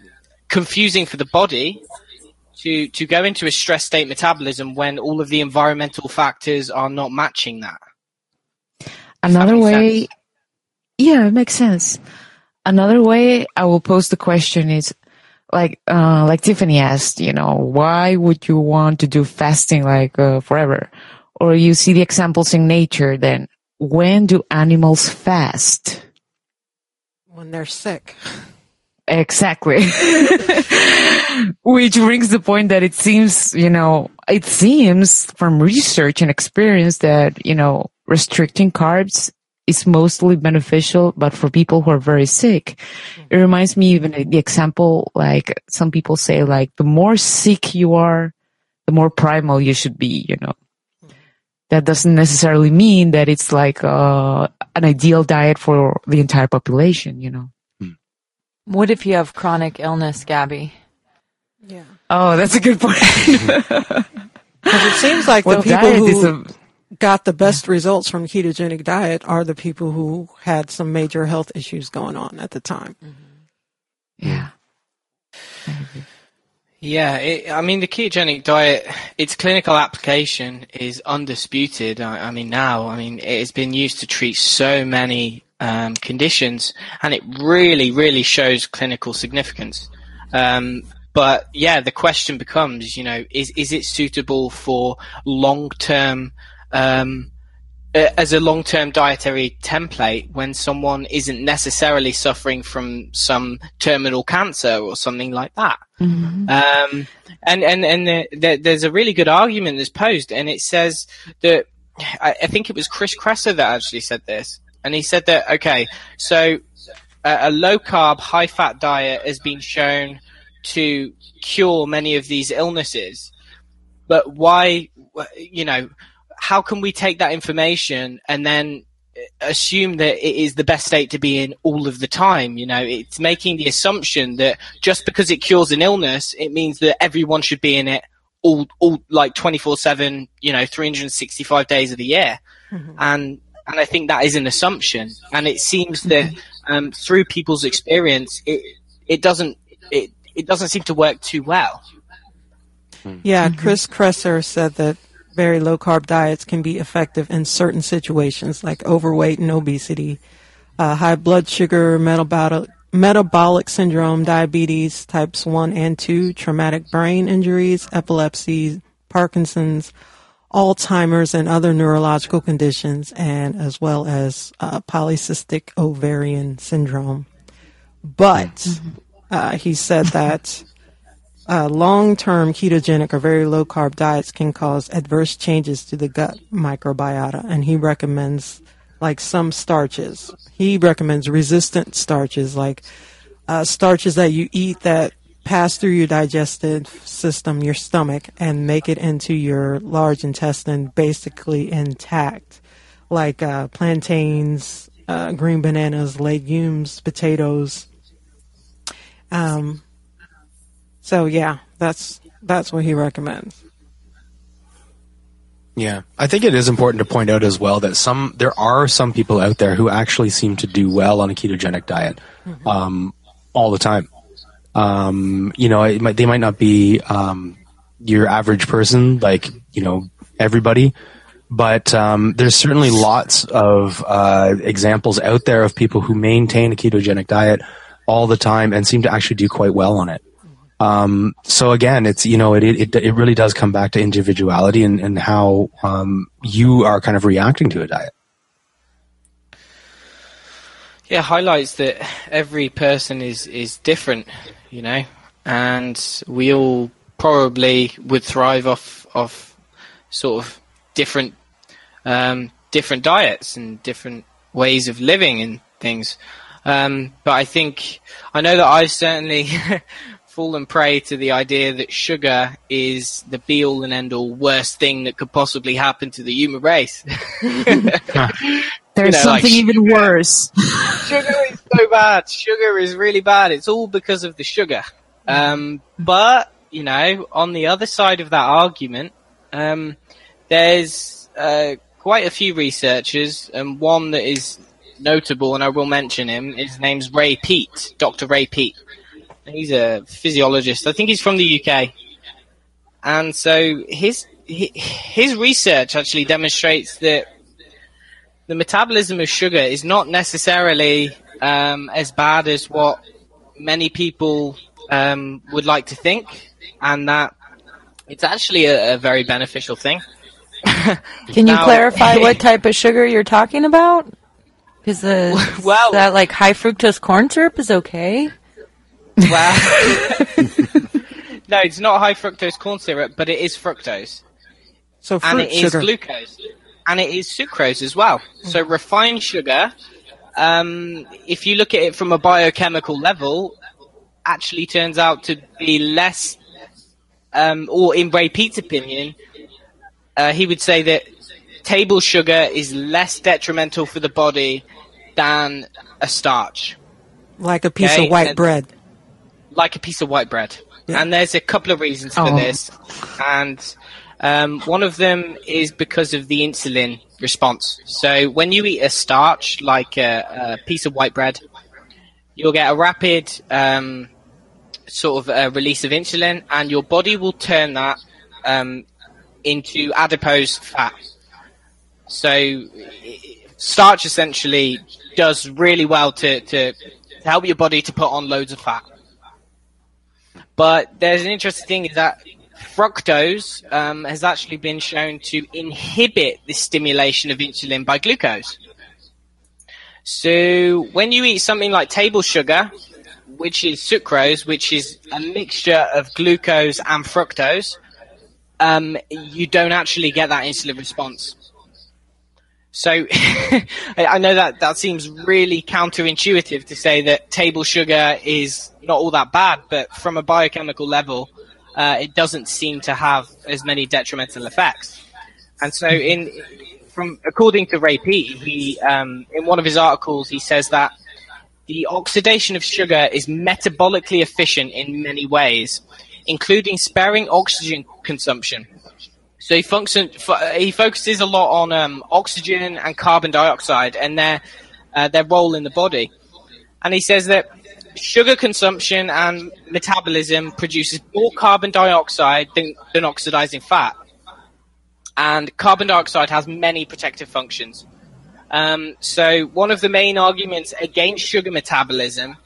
confusing for the body to to go into a stress state metabolism when all of the environmental factors are not matching that. Another way, sense? yeah, it makes sense. Another way I will pose the question is, like uh, like Tiffany asked, you know, why would you want to do fasting like uh, forever? Or you see the examples in nature. Then when do animals fast? When they're sick. Exactly. Which brings the point that it seems, you know, it seems from research and experience that, you know, restricting carbs is mostly beneficial, but for people who are very sick, it reminds me even the example, like some people say, like the more sick you are, the more primal you should be, you know. That doesn't necessarily mean that it's like uh, an ideal diet for the entire population, you know. What if you have chronic illness, Gabby? Yeah. Oh, that's a good point. Because it seems like Well, the people diet is who got the best results from ketogenic diet are the people who had some major health issues going on at the time. Mm-hmm. yeah. Yeah, it, I mean the ketogenic diet, its clinical application is undisputed. I, I mean now, I mean it has been used to treat so many um, conditions, and it really, really shows clinical significance. Um, but yeah, the question becomes, you know, is is it suitable for long term? Um, as a long-term dietary template when someone isn't necessarily suffering from some terminal cancer or something like that. Um, and and and the, the, there's a really good argument that's posed, and it says that I, I think it was Chris Kresser that actually said this, and he said that okay, so a, a low carb, high fat diet has been shown to cure many of these illnesses, but why, you know, how can we take that information and then assume that it is the best state to be in all of the time. You know, it's making the assumption that just because it cures an illness, it means that everyone should be in it all, all like 24 seven, you know, 365 days of the year. Mm-hmm. And, and I think that is an assumption. And it seems that, um, through people's experience, it, it doesn't, it, it doesn't seem to work too well. Yeah, Chris Kresser said that very low carb diets can be effective in certain situations like overweight and obesity, uh, high blood sugar, metabolic, metabolic syndrome, diabetes types 1 and 2, traumatic brain injuries, epilepsy, Parkinson's, Alzheimer's, and other neurological conditions, and as well as uh, polycystic ovarian syndrome. But uh, he said that uh, long-term ketogenic or very low-carb diets can cause adverse changes to the gut microbiota, and he recommends like some starches. He recommends resistant starches, like uh, starches that you eat that pass through your digestive system, your stomach, and make it into your large intestine basically intact, like uh, plantains, uh, green bananas, legumes, potatoes. Um, so yeah, that's that's what he recommends. Yeah, I think it is important to point out as well that some there are some people out there who actually seem to do well on a ketogenic diet um, all the time. Um, you know, might, they might not be um, your average person, like you know everybody, but um, there's certainly lots of uh, examples out there of people who maintain a ketogenic diet all the time and seem to actually do quite well on it. Um, so again, it's you know it, it it really does come back to individuality and, and how um, you are kind of reacting to a diet. Yeah, highlights that every person is is different, you know, and we all probably would thrive off of sort of different um, different diets and different ways of living and things. Um, but I think I know that I've certainly fallen prey to the idea that sugar is the be all and end all worst thing that could possibly happen to the human race. There's know, like something even worse. sugar is so bad. Sugar is really bad. It's all because of the sugar. Um, but you know, on the other side of that argument, um, there's uh, quite a few researchers, and one that is notable, and I will mention him. His name's Ray Peat, Dr. Ray Peat. He's a physiologist. I think he's from the UK, and so his his research actually demonstrates that the metabolism of sugar is not necessarily um, as bad as what many people um, would like to think, and that it's actually a, a very beneficial thing. Can you Now- clarify what type of sugar you're talking about? Is the Well- that like high fructose corn syrup is okay? Well, no, it's not high fructose corn syrup, but it is fructose. So and fruit it is sugar. glucose, and it is sucrose as well. So refined sugar, um, if you look at it from a biochemical level, actually turns out to be less, um, or in Ray Peat's opinion, uh, he would say that table sugar is less detrimental for the body than a starch like a piece Okay, of white and- bread. like a piece of white bread. Yeah. And there's a couple of reasons for Oh. this. And um, one of them is because of the insulin response. So when you eat a starch, like a, a piece of white bread, you'll get a rapid um, sort of release of insulin, and your body will turn that um, into adipose fat. So starch essentially does really well to, to, to help your body to put on loads of fat. But there's an interesting thing is that fructose um, has actually been shown to inhibit the stimulation of insulin by glucose. So when you eat something like table sugar, which is sucrose, which is a mixture of glucose and fructose, um, you don't actually get that insulin response. So I know that that seems really counterintuitive to say that table sugar is not all that bad, but from a biochemical level, uh, it doesn't seem to have as many detrimental effects. And so, in from according to Ray Peat, he um, in one of his articles he says that the oxidation of sugar is metabolically efficient in many ways, including sparing oxygen consumption. So he function, he focuses a lot on um, oxygen and carbon dioxide and their uh, their role in the body. And he says that sugar consumption and metabolism produces more carbon dioxide than, than oxidizing fat. And carbon dioxide has many protective functions. Um, so one of the main arguments against sugar metabolism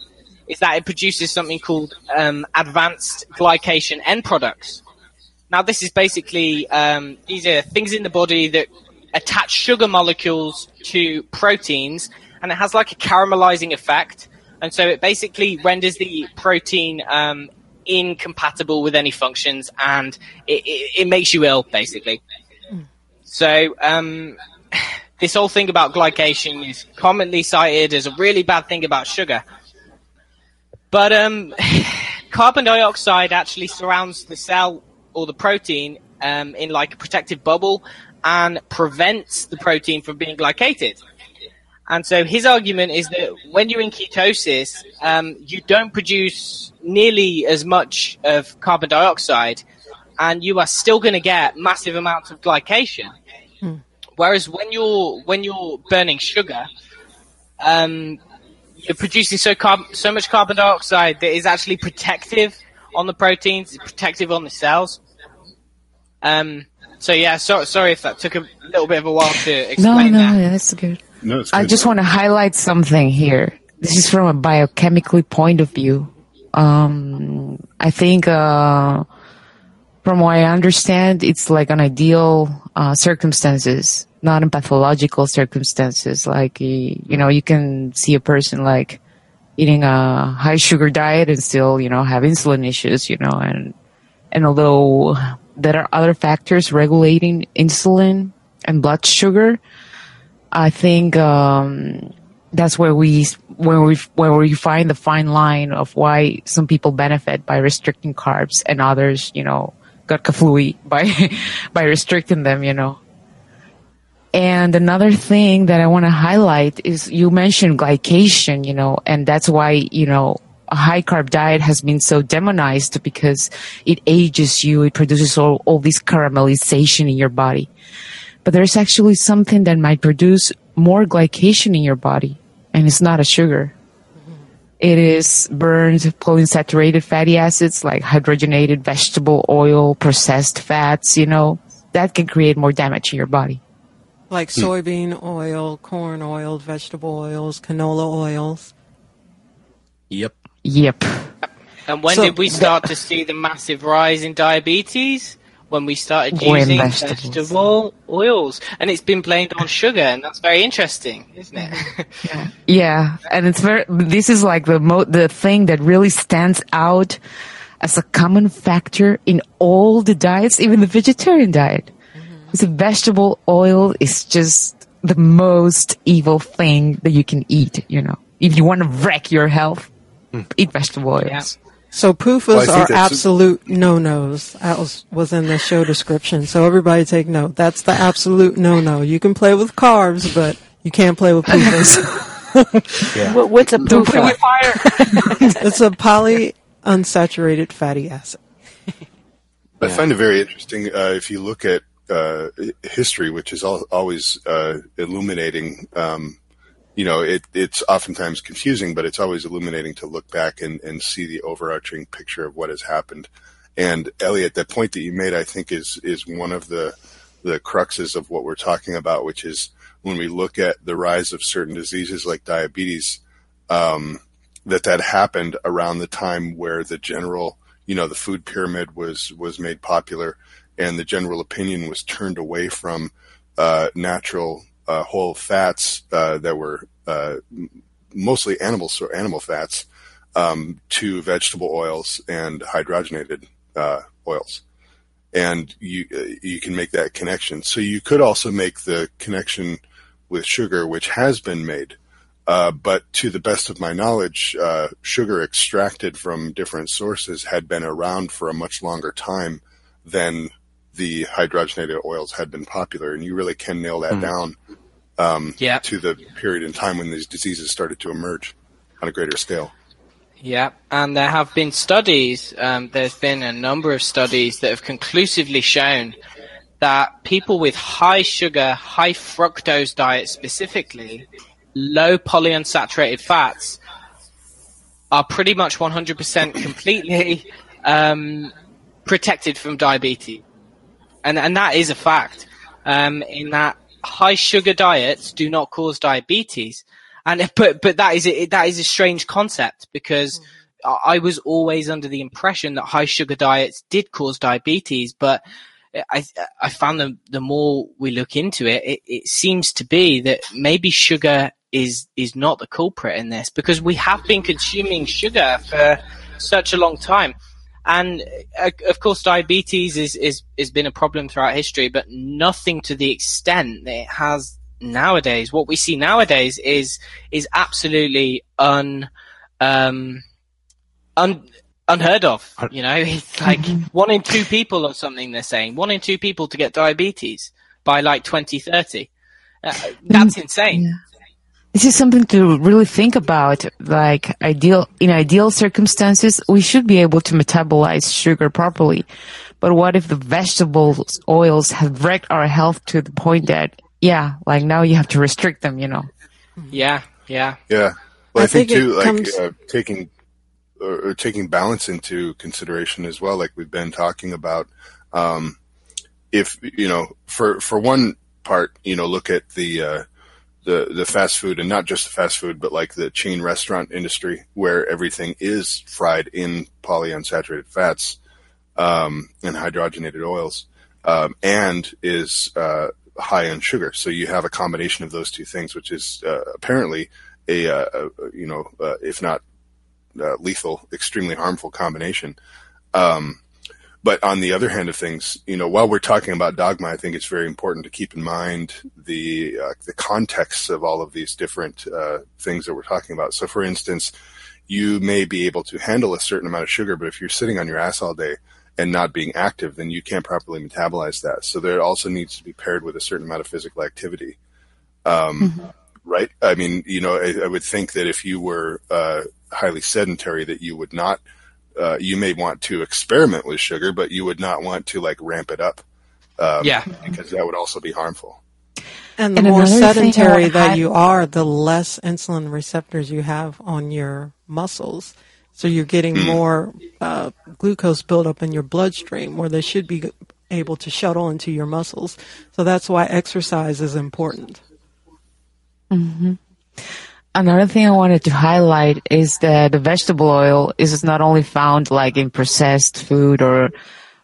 is that it produces something called um, advanced glycation end products. Now, this is basically um, these are things in the body that attach sugar molecules to proteins, and it has like a caramelizing effect, and so it basically renders the protein um, incompatible with any functions, and it, it, it makes you ill, basically. So, um, this whole thing about glycation is commonly cited as a really bad thing about sugar. But um, carbon dioxide actually surrounds the cell or the protein um, in like a protective bubble and prevents the protein from being glycated. And so his argument is that when you're in ketosis, um, you don't produce nearly as much of carbon dioxide, and you are still going to get massive amounts of glycation. Whereas when you're when you're burning sugar, um, you're producing so carb- so much carbon dioxide that is actually protective on the proteins, protective on the cells. Um, so yeah, so, sorry if that took a little bit of a while to explain no, no, that. that's good. No, I just want to highlight something here. This is from a biochemically point of view. Um, I think, uh, from what I understand, it's like an ideal uh, circumstances, not in pathological circumstances. Like, you know, you can see a person like eating a high sugar diet and still, you know, have insulin issues, you know, and, and although there are other factors regulating insulin and blood sugar, I think um, that's where we where we where we find the fine line of why some people benefit by restricting carbs and others, you know, got kaflooey by by restricting them, you know. And another thing that I want to highlight is you mentioned glycation, you know, and that's why, you know, a high carb diet has been so demonized because it ages you, it produces all, all this caramelization in your body. But there's actually something that might produce more glycation in your body, and it's not a sugar. It is burned polyunsaturated fatty acids like hydrogenated vegetable oil, processed fats, you know, that can create more damage in your body. Like hmm. soybean oil, corn oil, vegetable oils, canola oils. Yep. Yep. And when So- did we start to see the massive rise in diabetes? When we started When using vegetables. vegetable oils, and it's been blamed on sugar, and that's very interesting, isn't it? Yeah, yeah, and it's very. This is like the mo- the thing that really stands out as a common factor in all the diets, even the vegetarian diet. Mm-hmm. The vegetable oil is just the most evil thing that you can eat. You know, if you want to wreck your health, hmm. eat vegetable oils. Yeah. So PUFAs Well, are that's- absolute no-nos. That was, was in the show description. So everybody take note. That's the absolute no-no. You can play with carbs, but you can't play with PUFAs. What, what's a PUFA? it's a polyunsaturated fatty acid. I find it very interesting uh, if you look at uh, history, which is al- always uh, illuminating. Um, you know, it, it's oftentimes confusing, but it's always illuminating to look back and, and see the overarching picture of what has happened. And Elliot, that point that you made, I think, is is one of the the cruxes of what we're talking about, which is when we look at the rise of certain diseases like diabetes, um, that that happened around the time where the general, you know, the food pyramid was was made popular, and the general opinion was turned away from uh, natural uh, whole fats uh, that were uh, mostly animal so animal fats um, to vegetable oils and hydrogenated uh, oils and you uh, you can make that connection. So you could also make the connection with sugar, which has been made. Uh, but to the best of my knowledge, uh, sugar extracted from different sources had been around for a much longer time than the hydrogenated oils had been popular, and you really can nail that down um, Yeah. to the period in time when these diseases started to emerge on a greater scale. Yeah, and there have been studies, um, there's been a number of studies that have conclusively shown that people with high sugar, high fructose diets specifically, low polyunsaturated fats, are pretty much 100% completely um, protected from diabetes. And, and that is a fact. Um, in that high sugar diets do not cause diabetes. And but but that is a, that is a strange concept because mm-hmm. I I was always under the impression that high sugar diets did cause diabetes, but I I found the the more we look into it, it, it seems to be that maybe sugar is is not the culprit in this because we have been consuming sugar for such a long time. And uh, of course, diabetes is, is, has been a problem throughout history, but nothing to the extent that it has nowadays. What we see nowadays is, is absolutely un, um, un, unheard of. You know, it's like one in two people or something they're saying. One in two people to get diabetes by like 2030. Uh, that's insane. This is something to really think about. Like ideal, in ideal circumstances, we should be able to metabolize sugar properly. But what if the vegetable oils have wrecked our health to the point that, yeah, like now you have to restrict them, you know? Yeah, yeah. Yeah. Well, I I, think, think too, like comes- uh, taking or, or taking balance into consideration as well, like we've been talking about. Um, if you know, for for one part, you know, look at the uh, the the fast food and not just the fast food, but like the chain restaurant industry where everything is fried in polyunsaturated fats um, and hydrogenated oils, um, and is uh, high in sugar. So you have a combination of those two things, which is uh, apparently a, uh, a you know, uh, if not uh, lethal, extremely harmful combination. Um, but on the other hand of things, you know, while we're talking about dogma, I think it's very important to keep in mind the uh, the context of all of these different uh, things that we're talking about. So, for instance, you may be able to handle a certain amount of sugar, but if you're sitting on your ass all day and not being active, then you can't properly metabolize that. So, there also needs to be paired with a certain amount of physical activity. Um, Right? I mean, you know, I, I would think that if you were uh, highly sedentary, that you would not uh, you may want to experiment with sugar, but you would not want to like ramp it up. Um, Yeah. because that would also be harmful. And the And more another thing I sedentary that hi- you are, the less insulin receptors you have on your muscles. So you're getting more uh, glucose buildup in your bloodstream where they should be able to shuttle into your muscles. So that's why exercise is important. Another thing I wanted to highlight is that the vegetable oil is not only found like in processed food or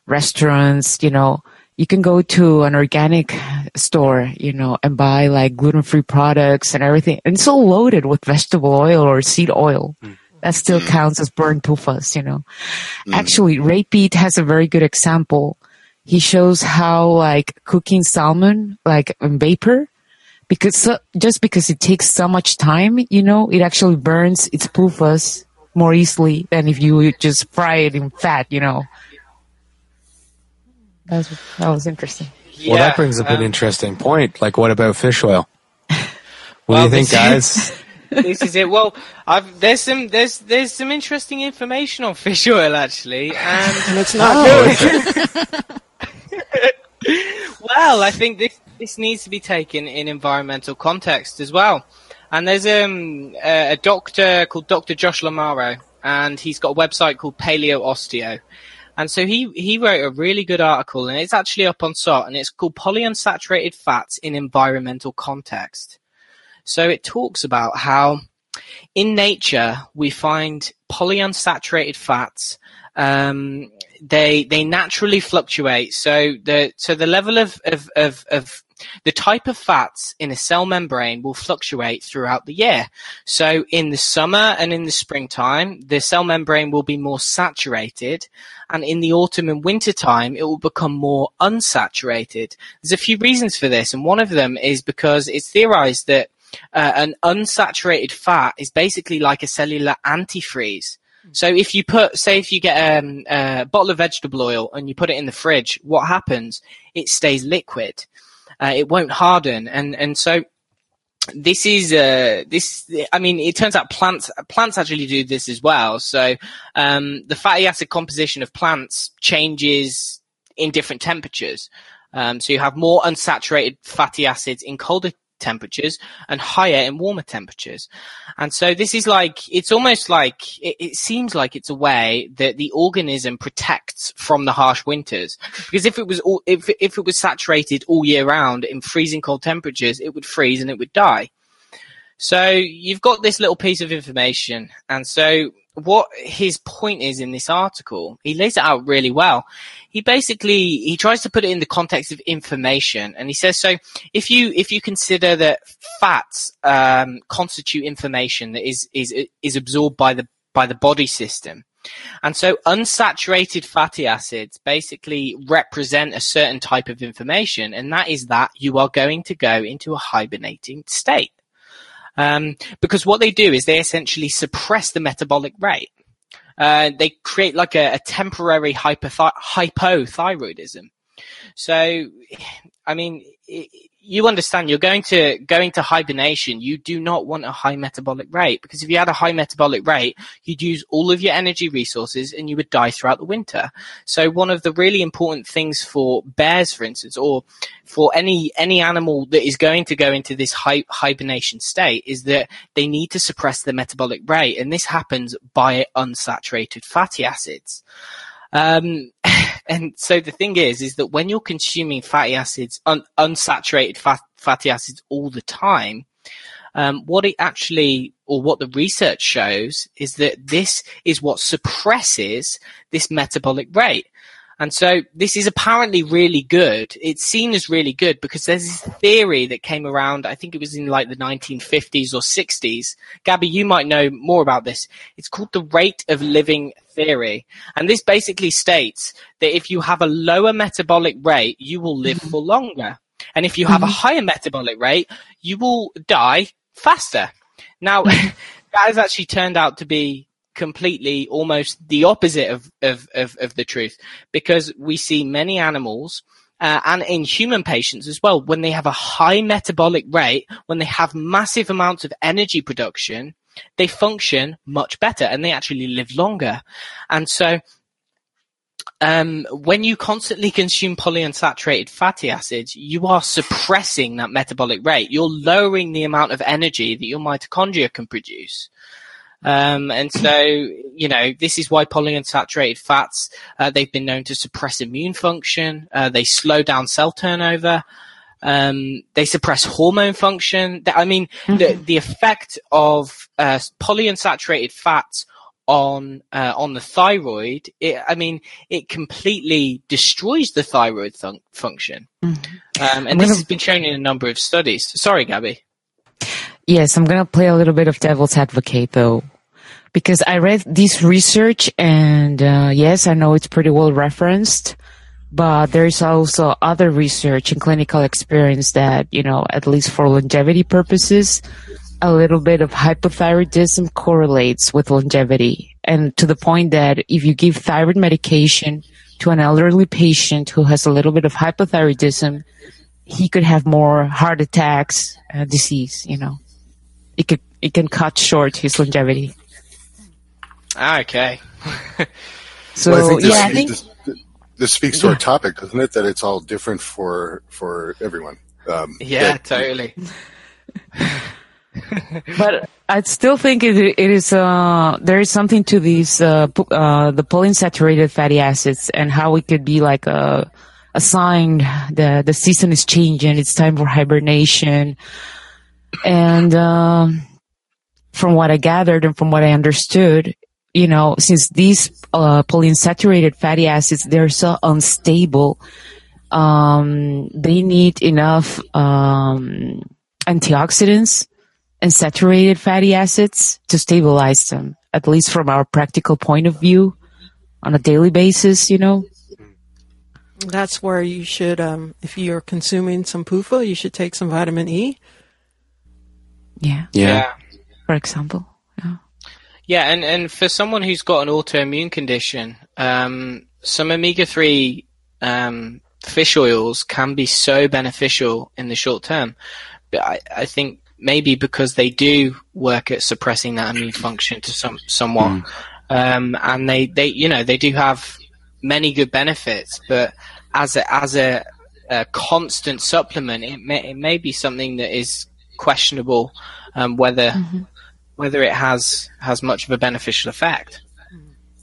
restaurants, you know, you can go to an organic store, you know, and buy like gluten-free products and everything. And it's all loaded with vegetable oil or seed oil. Mm. That still mm. counts as burnt PUFAs, you know. Mm. Actually, Ray Peat has a very good example. He shows how like cooking salmon, like in vapor, because so, just because it takes so much time, you know, it actually burns its pufas more easily than if you just fry it in fat, you know. That was, that was interesting. Yeah, well, that brings up um, an interesting point. Like, what about fish oil? What well, do you think, guys? this is it. Well, I've, there's some there's there's some interesting information on fish oil actually, and, and it's not good. well, I think this this needs to be taken in environmental context as well. And there's um, a, a doctor called Dr. Josh Lamaro, and he's got a website called Paleo Osteo. And so he, he wrote a really good article, and it's actually up on SOTT, and it's called Polyunsaturated Fats in Environmental Context. So it talks about how in nature we find polyunsaturated fats um, they they naturally fluctuate. So the so the level of, of, of, of the type of fats in a cell membrane will fluctuate throughout the year. So in the summer and in the springtime, the cell membrane will be more saturated, and in the autumn and winter time, it will become more unsaturated. There's a few reasons for this, and one of them is because it's theorized that uh, an unsaturated fat is basically like a cellular antifreeze. So if you put, say, if you get um, a bottle of vegetable oil and you put it in the fridge, what happens? It stays liquid. Uh, it won't harden, and and so this is uh, this. I mean, it turns out plants plants actually do this as well. So um, the fatty acid composition of plants changes in different temperatures. Um, so you have more unsaturated fatty acids in colder temperatures and higher in warmer temperatures. And so this is like, it's almost like, it, it, seems like it's a way that the organism protects from the harsh winters. Because if it was all, if, if it was saturated all year round in freezing cold temperatures, it would freeze and it would die. So you've got this little piece of information. And so what his point is in this article, he lays it out really well. He basically he tries to put it in the context of information, and he says so. If you if you consider that fats um, constitute information that is is is absorbed by the by the body system, and so unsaturated fatty acids basically represent a certain type of information, and that is that you are going to go into a hibernating state. Um, because what they do is they essentially suppress the metabolic rate. Uh, they create like a, a temporary hypothy- hypothyroidism. So, I mean, you understand you're going to going to hibernation. You do not want a high metabolic rate because if you had a high metabolic rate, you'd use all of your energy resources and you would die throughout the winter. So one of the really important things for bears, for instance, or for any any animal that is going to go into this hi- hibernation state, is that they need to suppress the metabolic rate, and this happens by unsaturated fatty acids. Um, and so the thing is, is that when you're consuming fatty acids, un- unsaturated fat- fatty acids all the time, um, what it actually, or what the research shows, is that this is what suppresses this metabolic rate. And so this is apparently really good. It's seen as really good because there's this theory that came around, I think it was in like the 1950s or 60s. Gabby, you might know more about this. It's called the rate of living theory. And this basically states that if you have a lower metabolic rate, you will live for longer. And if you have a mm-hmm. higher metabolic rate, you will die faster. Now, that has actually turned out to be completely almost the opposite of, of, of, of the truth because we see many animals uh, and in human patients as well, when they have a high metabolic rate, when they have massive amounts of energy production, they function much better and they actually live longer. And so, um, when you constantly consume polyunsaturated fatty acids, you are suppressing that metabolic rate. You're lowering the amount of energy that your mitochondria can produce. Um, and so, you know, this is why polyunsaturated fats, uh, they've been known to suppress immune function. Uh, they slow down cell turnover. Um, they suppress hormone function. I mean, the the effect of uh, polyunsaturated fats on uh, on the thyroid. It, I mean, it completely destroys the thyroid thun- function, um, and I'm this gonna- has been shown in a number of studies. Sorry, Gabby. Yes, I'm going to play a little bit of devil's advocate though, because I read this research and uh, yes, I know it's pretty well referenced, but there's also other research and clinical experience that, you know, at least for longevity purposes, a little bit of hypothyroidism correlates with longevity. And to the point that if you give thyroid medication to an elderly patient who has a little bit of hypothyroidism, he could have more heart attacks, uh, disease, you know. It could, it can cut short his longevity. Okay. So, Well, I think this, yeah, I think, this, this speaks to our topic, doesn't it? That it's all different for for everyone. Um, Yeah, that- totally. but I still think it, it is, uh, there is something to these, uh, pu- uh, the polyunsaturated fatty acids and how it could be like a, a sign that the season is changing. It's time for hibernation. And, um, from what I gathered and from what I understood, you know, since these, uh, polyunsaturated fatty acids, they're so unstable, um, they need enough, um, antioxidants and saturated fatty acids to stabilize them, at least from our practical point of view on a daily basis, you know? That's where you should, um, if you're consuming some PUFA, you should take some vitamin E. Yeah. Yeah. For example. Yeah. Yeah, and, and for someone who's got an autoimmune condition, um, some omega three um, fish oils can be so beneficial in the short term. But I, I think maybe because they do work at suppressing that immune function to some somewhat, um, and they, they you know they do have many good benefits. But as a as a, a constant supplement, it may it may be something that is questionable um, whether whether it has has much of a beneficial effect.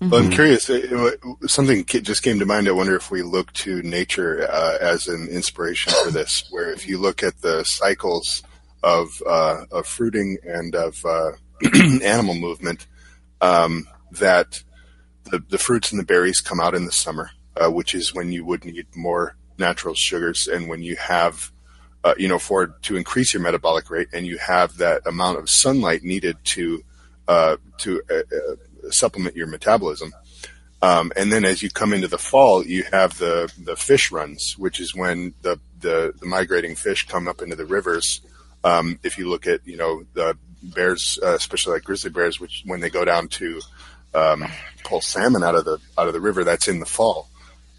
Well, I'm curious. uh, uh, Something just came to mind. I wonder if we look to nature uh, as an inspiration for this. Where if you look at the cycles of uh, of fruiting and of uh, animal movement, um, that the the fruits and the berries come out in the summer, uh, which is when you would need more natural sugars, and when you have uh, you know, for to increase your metabolic rate, and you have that amount of sunlight needed to uh, to uh, uh, supplement your metabolism. Um, and then as you come into the fall, you have the the fish runs, which is when the the, the migrating fish come up into the rivers. Um, if you look at you know the bears, uh, especially like grizzly bears, which when they go down to um, pull salmon out of the out of the river, that's in the fall,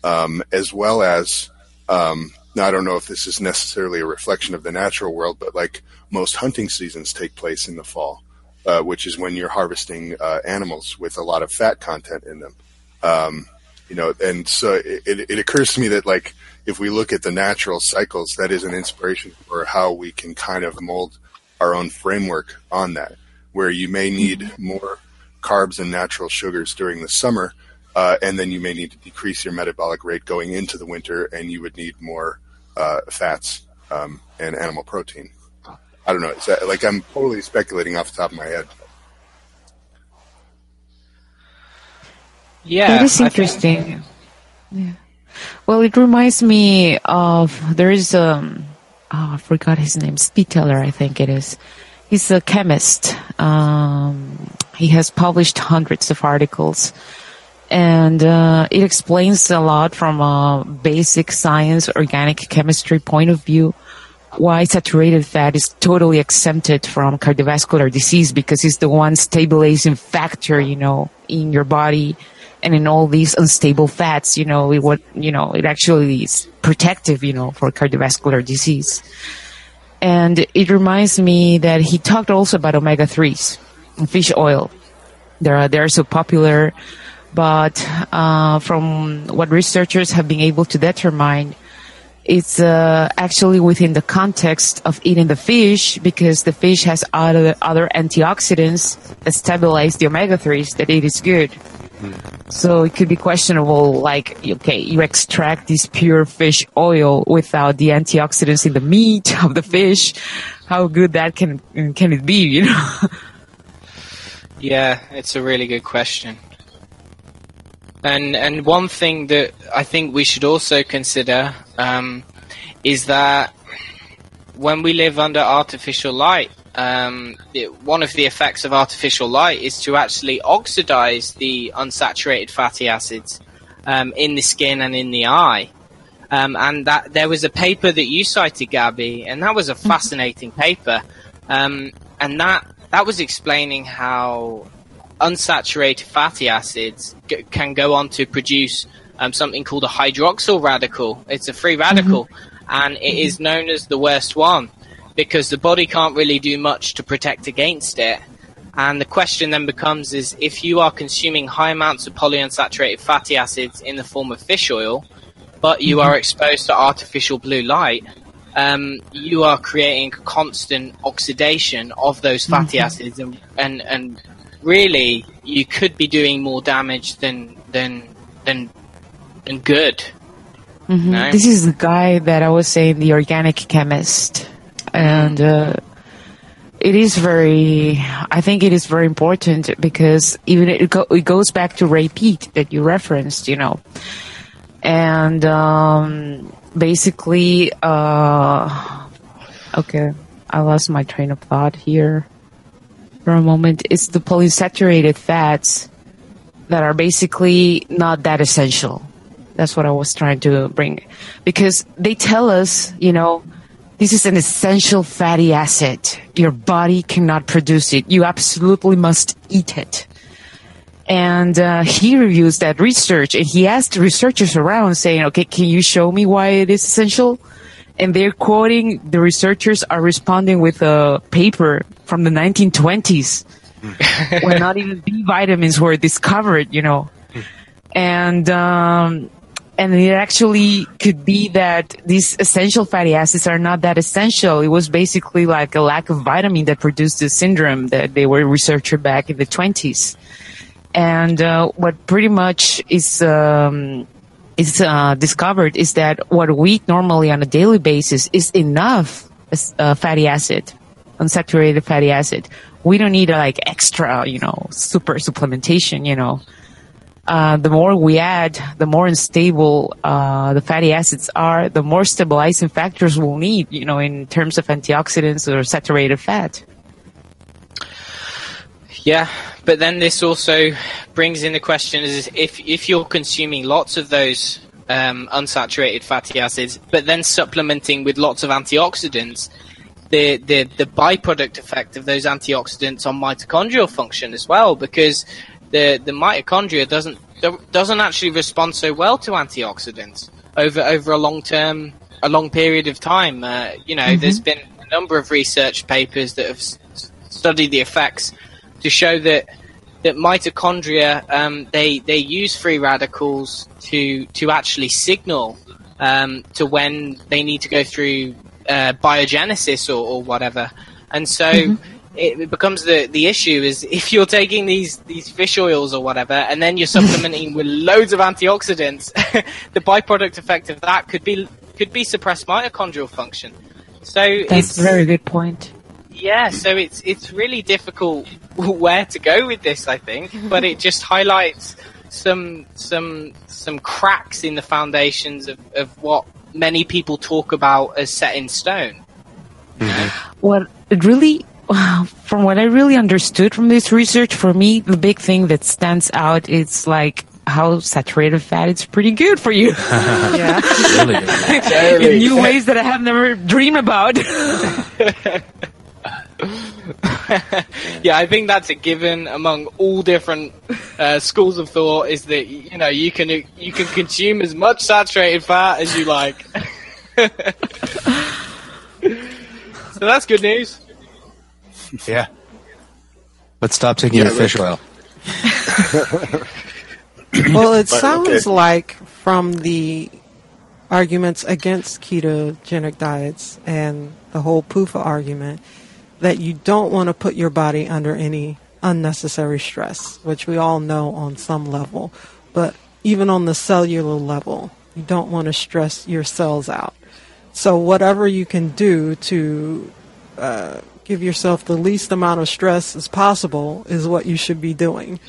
um, as well as um, now I don't know if this is necessarily a reflection of the natural world, but like most hunting seasons take place in the fall, uh, which is when you're harvesting uh, animals with a lot of fat content in them. Um, you know, and so it, it, it occurs to me that like if we look at the natural cycles, that is an inspiration for how we can kind of mold our own framework on that, where you may need more carbs and natural sugars during the summer, uh, and then you may need to decrease your metabolic rate going into the winter, and you would need more uh, fats um, and animal protein. I don't know. Is that, like I'm totally speculating off the top of my head. Yeah, that is I think- interesting. Yeah. Well, it reminds me of there is um oh, I forgot his name, Spiteller, I think it is. He's a chemist. Um, he has published hundreds of articles, and uh, it explains a lot from a basic science, organic chemistry point of view why saturated fat is totally exempted from cardiovascular disease because it's the one stabilizing factor, you know, in your body and in all these unstable fats, you know, it, what, you know, it actually is protective, you know, for cardiovascular disease. And it reminds me that he talked also about omega 3s fish oil. They're, they're so popular, but, uh, from what researchers have been able to determine, it's uh, actually within the context of eating the fish because the fish has other other antioxidants that stabilize the omega 3s that it is good So it could be questionable, like, okay, you extract this pure fish oil without the antioxidants in the meat of the fish. How good that can can it be, you know? Yeah, it's a really good question. And and one thing that I think we should also consider um, is that when we live under artificial light, um, it, one of the effects of artificial light is to actually oxidize the unsaturated fatty acids um, in the skin and in the eye. Um, and that there was a paper that you cited, Gabby, and that was a fascinating paper. Um, and that that was explaining how unsaturated fatty acids g- can go on to produce um, something called a hydroxyl radical. It's a free radical, and it is known as the worst one because the body can't really do much to protect against it. And the question then becomes is if you are consuming high amounts of polyunsaturated fatty acids in the form of fish oil, but you are exposed to artificial blue light, um, you are creating constant oxidation of those fatty acids, and, and and really you could be doing more damage than than than than good. No? This is the guy that I was saying, the organic chemist, and uh, it is very. I think it is very important because even it, go, it goes back to Ray Peat that you referenced, you know, and um, basically, uh, okay, I lost my train of thought here for a moment. It's the polyunsaturated fats that are basically not that essential. That's what I was trying to bring. Because they tell us, you know, this is an essential fatty acid. Your body cannot produce it. You absolutely must eat it. And uh, he reviews that research and he asked researchers around saying, okay, can you show me why it is essential? And they're quoting, the researchers are responding with a paper from the 1920s when not even B vitamins were discovered, you know. And, um, and it actually could be that these essential fatty acids are not that essential. It was basically like a lack of vitamin that produced the syndrome that they were researching back in the 20s. And uh, what pretty much is um, is uh, discovered is that what we eat normally on a daily basis is enough uh, fatty acid, unsaturated fatty acid. We don't need uh, like extra, you know, super supplementation, you know uh, the more we add, the more unstable uh, the fatty acids are, the more stabilizing factors we'll need, you know, in terms of antioxidants or saturated fat. Yeah, but then this also brings in the question: is if if you're consuming lots of those um, unsaturated fatty acids, but then supplementing with lots of antioxidants, the, the the byproduct effect of those antioxidants on mitochondrial function as well, because the the mitochondria doesn't doesn't actually respond so well to antioxidants over over a long term a long period of time. Uh, you know, there's been a number of research papers that have studied the effects to show that that mitochondria um, they they use free radicals to to actually signal um, to when they need to go through uh, biogenesis or, or whatever, and so. It it becomes the, the issue is if you're taking these, these fish oils or whatever and then you're supplementing with loads of antioxidants, the byproduct effect of that could be could be suppressed mitochondrial function. So That's it's a very good point. Yeah, so it's it's really difficult where to go with this, I think, but it just highlights some some some cracks in the foundations of, of what many people talk about as set in stone. What it really, from what I really understood from this research, for me, the big thing that stands out is like how saturated fat is pretty good for you Yeah. Really? in new ways that I have never dreamed about. Yeah, I think that's a given among all different uh, schools of thought. Is that you know you can you can consume as much saturated fat as you like. so that's good news. Yeah. But stop taking Yeah, your fish oil. Well, it But, sounds okay. like from the arguments against ketogenic diets and the whole PUFA argument that you don't want to put your body under any unnecessary stress, which we all know on some level. But even on the cellular level, you don't want to stress your cells out. So whatever you can do to uh, give yourself the least amount of stress as possible is what you should be doing.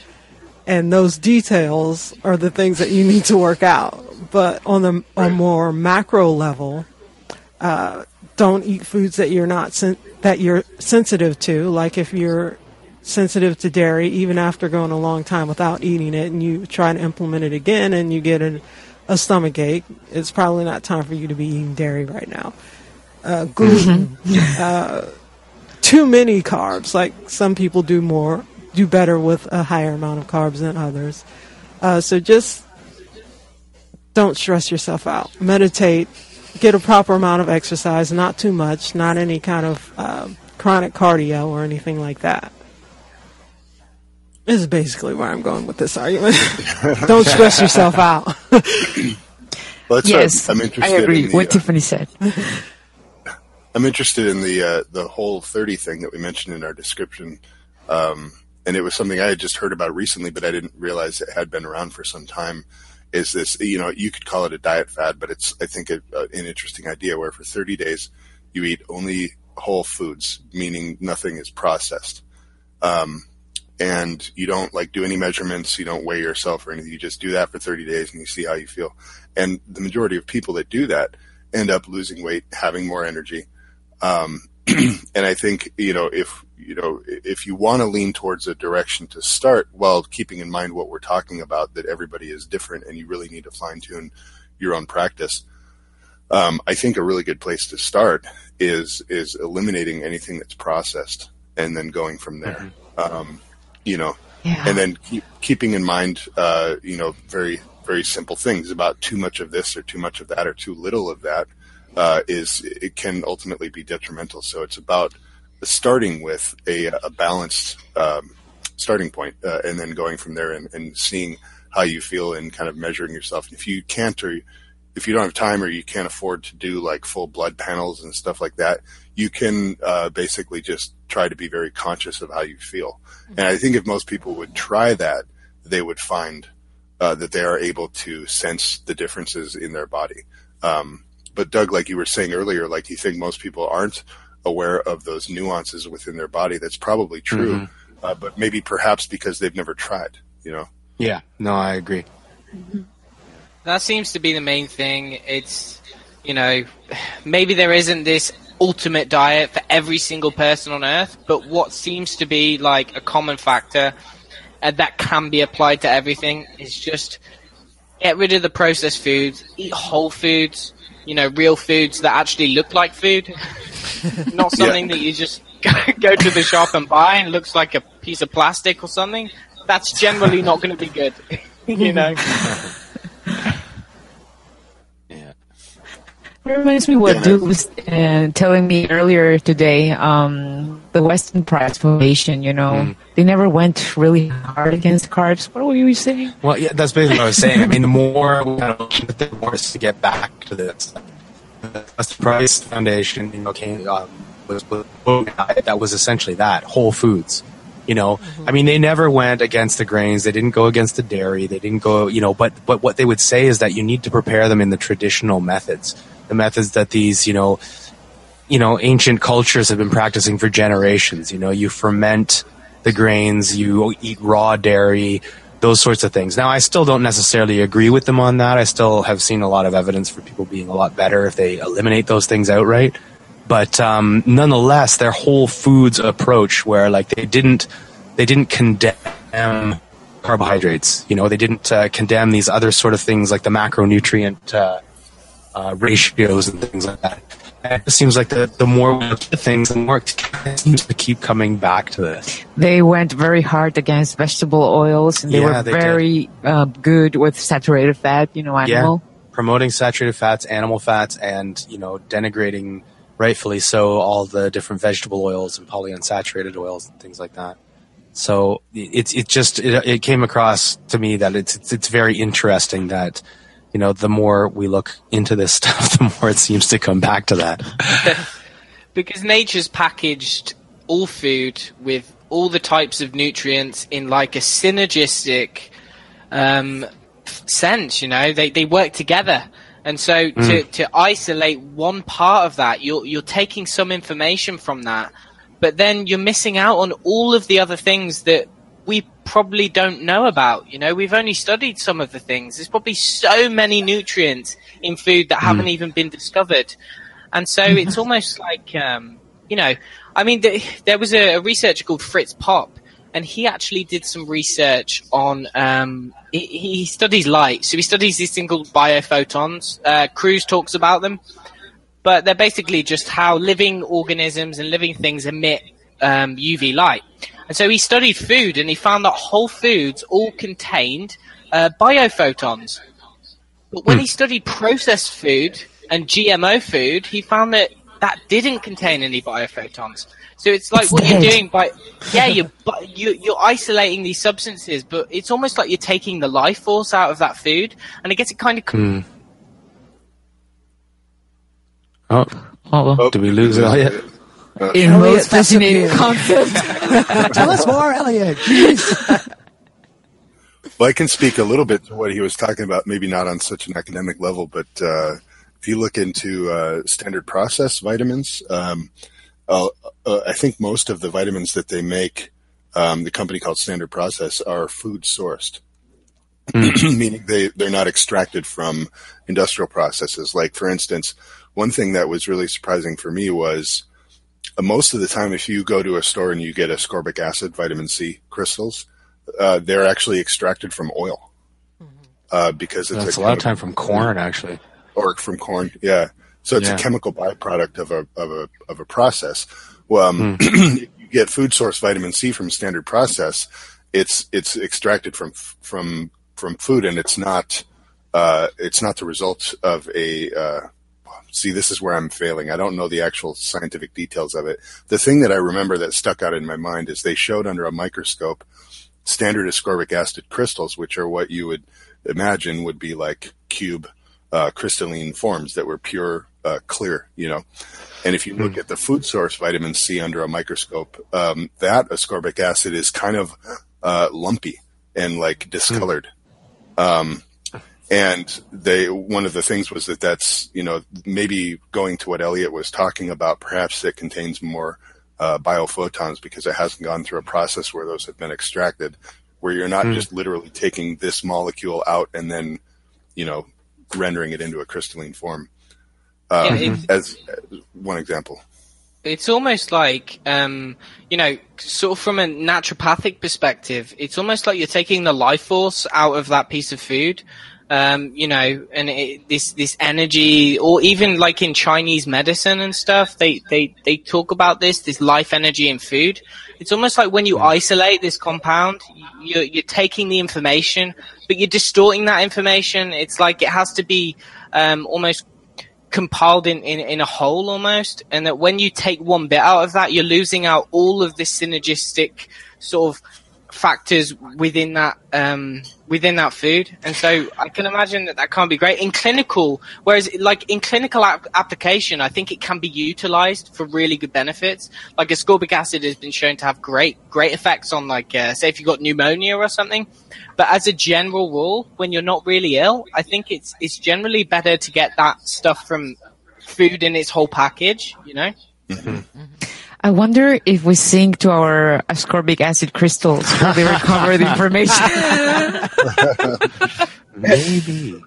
And those details are the things that you need to work out. But on the on more macro level, uh, don't eat foods that you're not sen- that you're sensitive to. Like if you're sensitive to dairy, even after going a long time without eating it, and you try to implement it again, and you get an, a stomach ache, it's probably not time for you to be eating dairy right now. Uh, gluten, uh, too many carbs. Like some people do more, do better with a higher amount of carbs than others. Uh, so just don't stress yourself out. Meditate, get a proper amount of exercise, not too much, not any kind of uh, chronic cardio or anything like that. This is basically where I'm going with this argument. don't stress yourself out. Well, Yes, I'm I interested agree. in the, what uh, Tiffany said. I'm interested in the uh, the whole 30 thing that we mentioned in our description, um, and it was something I had just heard about recently, but I didn't realize it had been around for some time. Is this you know you could call it a diet fad, but it's I think a, a, an interesting idea where for 30 days you eat only whole foods, meaning nothing is processed, um, and you don't like do any measurements, you don't weigh yourself or anything. You just do that for 30 days and you see how you feel. And the majority of people that do that end up losing weight, having more energy. Um, and I think, you know, if, you know, if you want to lean towards a direction to start while keeping in mind what we're talking about, that everybody is different and you really need to fine tune your own practice. Um, I think a really good place to start is, is eliminating anything that's processed and then going from there. Um, you know, Yeah. and then keep, keeping in mind, uh, you know, very, very simple things about too much of this or too much of that or too little of that uh, is it can ultimately be detrimental. So it's about starting with a, a balanced um, starting point, uh, and then going from there and, and seeing how you feel and kind of measuring yourself. If you can't or if you don't have time or you can't afford to do like full blood panels and stuff like that, you can uh, basically just try to be very conscious of how you feel. And I think if most people would try that, they would find uh, that they are able to sense the differences in their body. Um, but Doug, like you were saying earlier, like you think most people aren't aware of those nuances within their body. That's probably true, uh, but maybe perhaps because they've never tried. You know. Yeah, no, I agree. That seems to be the main thing. It's, you know, maybe there isn't this ultimate diet for every single person on earth, but what seems to be like a common factor and that can be applied to everything is just get rid of the processed foods, eat whole foods, you know, real foods that actually look like food, not something that you just go to the shop and buy and looks like a piece of plastic or something. That's generally not going to be good, you know. Yeah. It reminds me what Duke was uh, telling me earlier today. Um, the Weston Price Foundation, you know, they never went really hard against carbs. What were you saying? Well, yeah, that's basically what I was saying. I mean, the more we kind of look at the more to get back to this. The Price Foundation, you know, came um, was, was that was essentially that whole foods. You know, I mean, they never went against the grains. They didn't go against the dairy. They didn't go, you know, but but what they would say is that you need to prepare them in the traditional methods, the methods that these, you know, you know, ancient cultures have been practicing for generations. You know, you ferment the grains, you eat raw dairy, those sorts of things. Now, I still don't necessarily agree with them on that. I still have seen a lot of evidence for people being a lot better if they eliminate those things outright. But um, nonetheless, their whole foods approach, where like they didn't, they didn't condemn carbohydrates. You know, they didn't uh, condemn these other sort of things like the macronutrient uh, uh, ratios and things like that. It seems like the, the more we look at things, the more it seems to keep coming back to this. They went very hard against vegetable oils, and they Yeah, were they very uh, good with saturated fat. You know, animal. promoting saturated fats, animal fats, and you know denigrating, rightfully so, all the different vegetable oils and polyunsaturated oils and things like that. So it's it just it, it came across to me that it's, it's it's very interesting that you know the more we look into this stuff, the more it seems to come back to that. because nature's packaged all food with all the types of nutrients in like a synergistic um, sense. You know, they they work together. And so to, to isolate one part of that, you're you're taking some information from that, but then you're missing out on all of the other things that we probably don't know about. You know, we've only studied some of the things. There's probably so many nutrients in food that haven't even been discovered. And so it's almost like, um, you know, I mean, the, there was a, a researcher called Fritz Popp, and he actually did some research on. Um, he, he studies light, so he studies these things called biophotons. Uh, Kruse talks about them, but they're basically just how living organisms and living things emit um, UV light. And so he studied food, and he found that whole foods all contained uh, biophotons. But when he studied processed food and GMO food, he found that that didn't contain any biophotons. So it's like It's what you're doing by yeah, you're you, you're isolating these substances, but it's almost like you're taking the life force out of that food, and it gets it kind of Hmm. Oh, Oh, well. did we lose Elliot? In Elliot most fascinating disappeared. concept. Tell us more, Elliot. Jeez. Well, I can speak a little bit to what he was talking about, maybe not on such an academic level, but uh, if you look into uh, standard process vitamins, um, uh, uh, I think most of the vitamins that they make, um, the company called Standard Process, are food sourced, meaning they they're not extracted from industrial processes. Like for instance, one thing that was really surprising for me was uh, most of the time, if you go to a store and you get ascorbic acid, vitamin C crystals, uh, they're actually extracted from oil uh, because it's That's a a lot of time from corn, actually. or from corn. Yeah, so it's Yeah. a chemical byproduct of a of a of a process. Well, um, if you get food source vitamin C from standard process. It's it's extracted from from from food, and it's not uh, it's not the result of a. See, this is where I'm failing. I don't know the actual scientific details of it. The thing that I remember that stuck out in my mind is they showed under a microscope standard ascorbic acid crystals, which are what you would imagine would be like cube uh, crystalline forms that were pure, uh, clear, you know. And if you look at the food source vitamin C under a microscope, um, that ascorbic acid is kind of uh, lumpy and like discolored. Um, and they one of the things was that that's you know maybe going to what Elliot was talking about. Perhaps it contains more uh, biophotons because it hasn't gone through a process where those have been extracted, where you're not just literally taking this molecule out and then you know rendering it into a crystalline form. Yeah, Um, it's- as, as one example. it's almost like um, you know sort of from a naturopathic perspective it's almost like you're taking the life force out of that piece of food um, you know and it, this this energy or even like in chinese medicine and stuff they they they talk about this this life energy in food. It's almost like when you isolate this compound you're, you're taking the information but you're distorting that information. It's like it has to be um, almost compiled in, in, in a whole almost, and that when you take one bit out of that, you're losing out all of this synergistic sort of factors within that um, within that food. And so I can imagine that that can't be great in clinical. Whereas, like in clinical ap- application, I think it can be utilized for really good benefits. Like ascorbic acid has been shown to have great great effects on, like, uh, say if you've got pneumonia or something. But as a general rule, when you're not really ill, I think it's it's generally better to get that stuff from food in its whole package. You know. I wonder if we sync to our ascorbic acid crystals, will they recover the information? Maybe.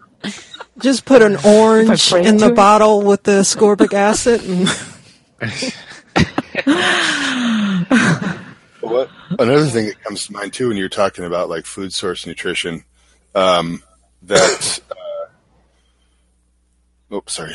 Just put an orange in the it. bottle with the ascorbic acid. And What another thing that comes to mind too when you're talking about like food source nutrition, um, that uh, oops, sorry,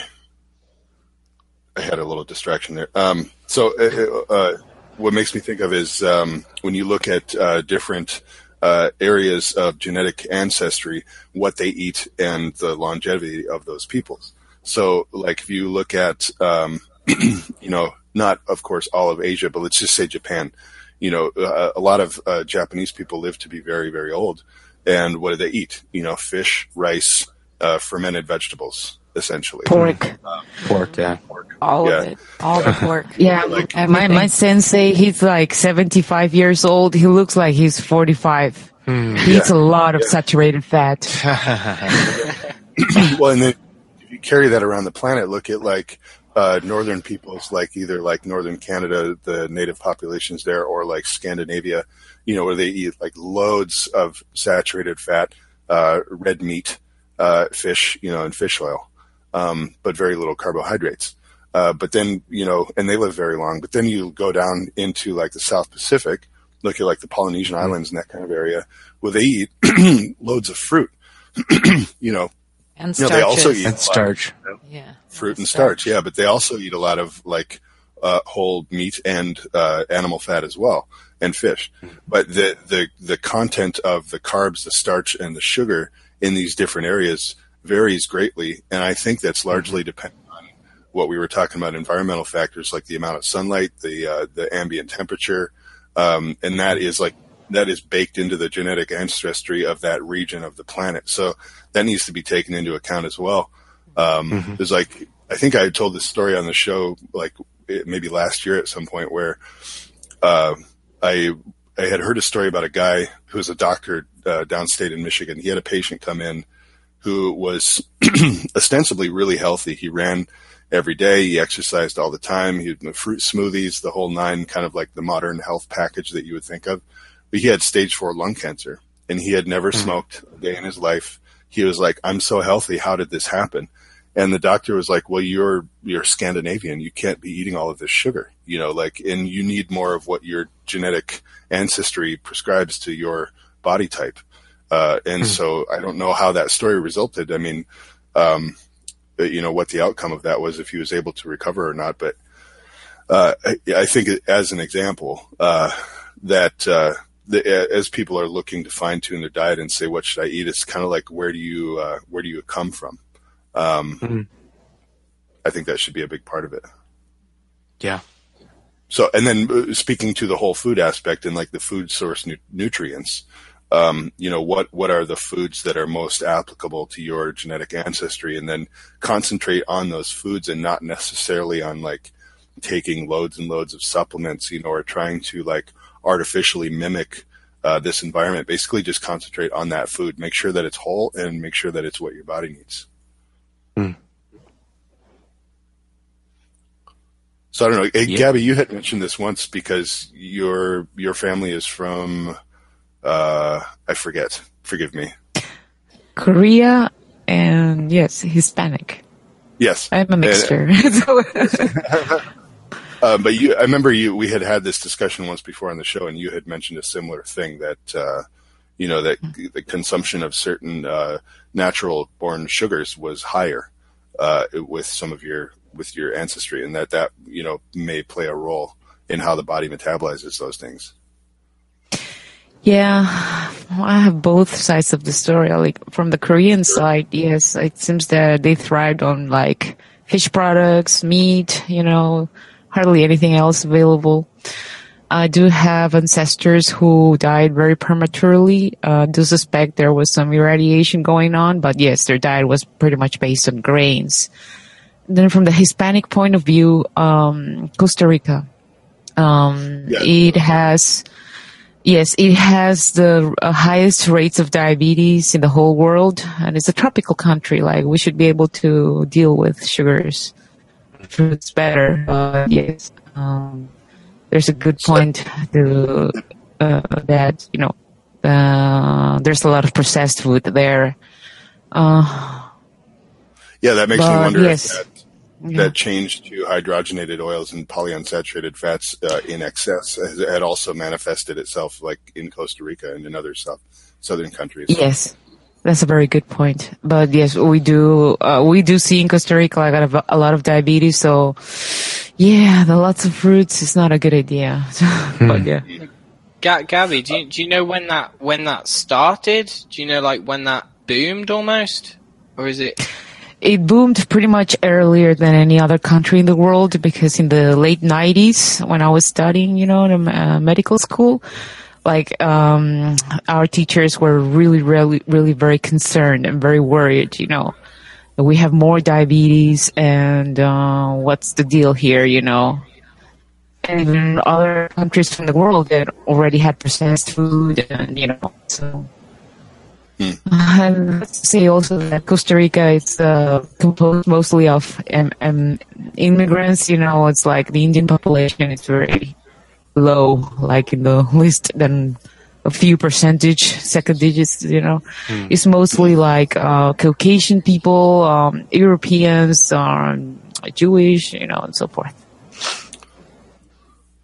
I had a little distraction there. Um, so, uh, uh, what makes me think of is um, when you look at uh, different uh, areas of genetic ancestry, what they eat and the longevity of those peoples. So, like if you look at, um, you know, not of course all of Asia, but let's just say Japan. You know, uh, a lot of uh, Japanese people live to be very, very old. And what do they eat? You know, fish, rice, uh, fermented vegetables, essentially. Pork. Pork, yeah. pork. All Yeah. of it. All the pork. Yeah, my, my sensei, he's like 75 years old. He looks like he's 45. He eats a lot of saturated fat. well, and then if you carry that around the planet, look at like uh, northern peoples, like either like northern Canada, the native populations there, or like Scandinavia, you know, where they eat like loads of saturated fat, uh, red meat, uh, fish, you know, and fish oil, um, but very little carbohydrates. Uh, but then, you know, and they live very long. But then you go down into like the South Pacific, look at like the Polynesian islands and that kind of area, where they eat loads of fruit. you know, And you know, starches. they also eat And starch. yeah. fruit and starch. Yeah, but they also eat a lot of like uh, whole meat and uh, animal fat as well, and fish. But the the the content of the carbs, the starch, and the sugar in these different areas varies greatly, and I think that's largely dependent on what we were talking about environmental factors like the amount of sunlight, the uh, the ambient temperature, um, and that is like that is baked into the genetic ancestry of that region of the planet. So that needs to be taken into account as well. Um, There's like I think I told this story on the show like maybe last year at some point where uh, I I had heard a story about a guy who was a doctor uh, downstate in Michigan. He had a patient come in who was ostensibly really healthy. He ran every day. He exercised all the time. He had fruit smoothies, the whole nine, kind of like the modern health package that you would think of. But he had stage four lung cancer, and he had never hmm. smoked a day in his life. He was like, "I'm so healthy. How did this happen?" And the doctor was like, "Well, you're you're Scandinavian. You can't be eating all of this sugar. You know, like, and you need more of what your genetic ancestry prescribes to your body type." Uh, and so I don't know how that story resulted. I mean, um, you know, what the outcome of that was if he was able to recover or not. But uh, I, I think as an example, uh, that uh, the, as people are looking to fine tune their diet and say, what should I eat? It's kind of like, where do you, uh, where do you come from? Um, Mhm. I think that should be a big part of it. Yeah. So, and then uh, speaking to the whole food aspect and like the food source nu- nutrients, um, you know, what, what are the foods that are most applicable to your genetic ancestry and then concentrate on those foods and not necessarily on like taking loads and loads of supplements, you know, or trying to like artificially mimic uh, this environment. Basically just concentrate on that food, make sure that it's whole and make sure that it's what your body needs. So I don't know. Hey, Yeah. Gabby, you had mentioned this once because your your family is from uh I forget. Forgive me. Korea and yes, Hispanic. Yes. I'm a mixture. Uh, but you I remember you we had had this discussion once before on the show and you had mentioned a similar thing that uh you know that the consumption of certain uh natural born sugars was higher uh with some of your with your ancestry and that that you know may play a role in how the body metabolizes those things. Yeah, I have both sides of the story. Like from the Korean side, yes, it seems that they thrived on like fish products, meat, you know, hardly anything else available. I do have ancestors who died very prematurely. Uh, do suspect there was some irradiation going on, but yes, their diet was pretty much based on grains. Then from the Hispanic point of view, um, Costa Rica, um, Yeah. it has, Yes, it has the uh, highest rates of diabetes in the whole world, and it's a tropical country. Like we should be able to deal with sugars, fruits better. But yes, um, there's a good point to uh, that you know uh, there's a lot of processed food there. Uh, Yeah, that makes me wonder yes. if that, yeah. that change to hydrogenated oils and polyunsaturated fats uh, in excess has, had also manifested itself, like in Costa Rica and in other south, southern countries. Yes, that's a very good point. But yes, we do uh, we do see in Costa Rica like, a a lot of diabetes. So yeah, the lots of fruits is not a good idea. but yeah, Ga- Gabby, do you, do you know when that when that started? Do you know like when that boomed almost, or is it? It boomed pretty much earlier than any other country in the world because in the late 90s when I was studying, you know, in uh, medical school, like um, our teachers were really, really, really very concerned and very worried, you know. we have more diabetes and uh, what's the deal here you know and even other countries from the world that already had processed food and you know so and let's say also that Costa Rica is uh, composed mostly of um, um, immigrants. You know, it's like the Indian population is very low, like in the list than a few percentage, second digits. You know, it's mostly like uh, Caucasian people, um, Europeans, um, Jewish, you know, and so forth.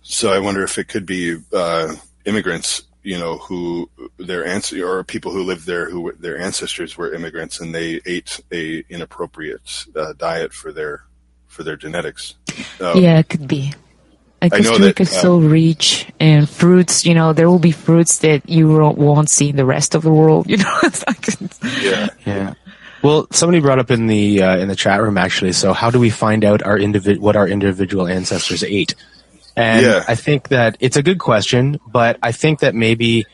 So I wonder if it could be uh, immigrants, you know, who their ancestors or people who lived there who their ancestors were immigrants and they ate a inappropriate uh, diet for their for their genetics. Uh, Yeah, it could be. Uh, I know Costa that, Rica is so rich in fruits. You know, there will be fruits that you won't- won't see in the rest of the world. You know, it's like, yeah. Yeah. Well, somebody brought up in the uh, in the chat room actually. So, how do we find out our individ- what our individual ancestors ate? And Yeah. I think that it's a good question, but I think that maybe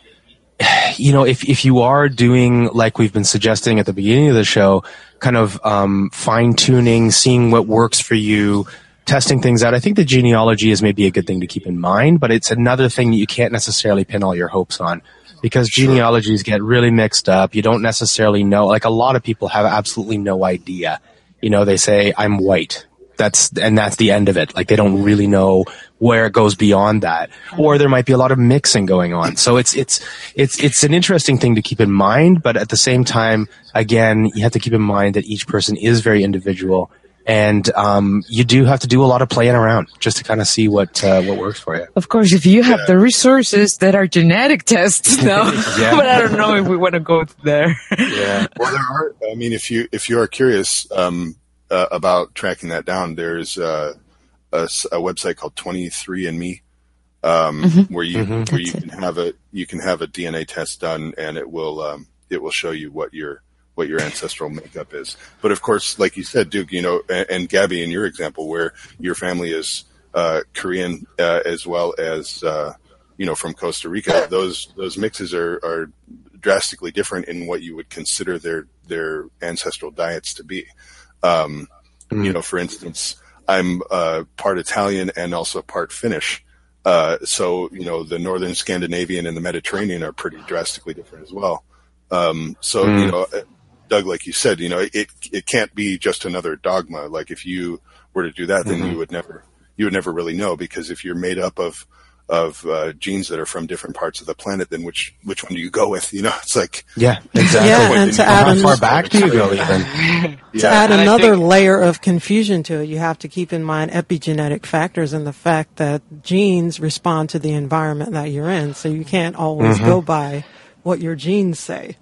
you know if if you are doing like we've been suggesting at the beginning of the show, kind of um, fine tuning, seeing what works for you. Testing things out. I think the genealogy is maybe a good thing to keep in mind, but it's another thing that you can't necessarily pin all your hopes on because genealogies get really mixed up. You don't necessarily know. Like a lot of people have absolutely no idea. You know, they say I'm white. That's and that's the end of it. Like they don't really know where it goes beyond that, or there might be a lot of mixing going on. So it's it's it's it's an interesting thing to keep in mind, but at the same time, again, you have to keep in mind that each person is very individual, and um, you do have to do a lot of playing around just to kind of see what uh, what works for you. of course, if you have the resources that are genetic tests, no. Yeah. but I don't know if we want to go there. Yeah. Well, there are. I mean, if you if you are curious um, uh, about tracking that down, there's uh, a, s- a website called Twenty Three and Me, um, where you where you That's can have a you can have a DNA test done, and it will um, it will show you what your what your ancestral makeup is. But of course, like you said, Duke, you know, and, and Gabby, in your example, where your family is uh, Korean uh, as well as uh, you know from Costa Rica, those those mixes are are drastically different in what you would consider their their ancestral diets to be. Um, You know, for instance, I'm uh, part Italian and also part Finnish. Uh, so you know, the northern Scandinavian and the Mediterranean are pretty drastically different as well. Um, so you know, uh, Doug, like you said, you know, it it can't be just another dogma. Like if you were to do that, then you would never you would never really know because if you're made up of of uh, genes that are from different parts of the planet, then which which one do you go with? You know, it's like Yeah, exactly. Yeah, and to How add How an- far back do you go even? to add And another think- layer of confusion to it, you have to keep in mind epigenetic factors and the fact that genes respond to the environment that you're in. So you can't always mm-hmm. go by what your genes say.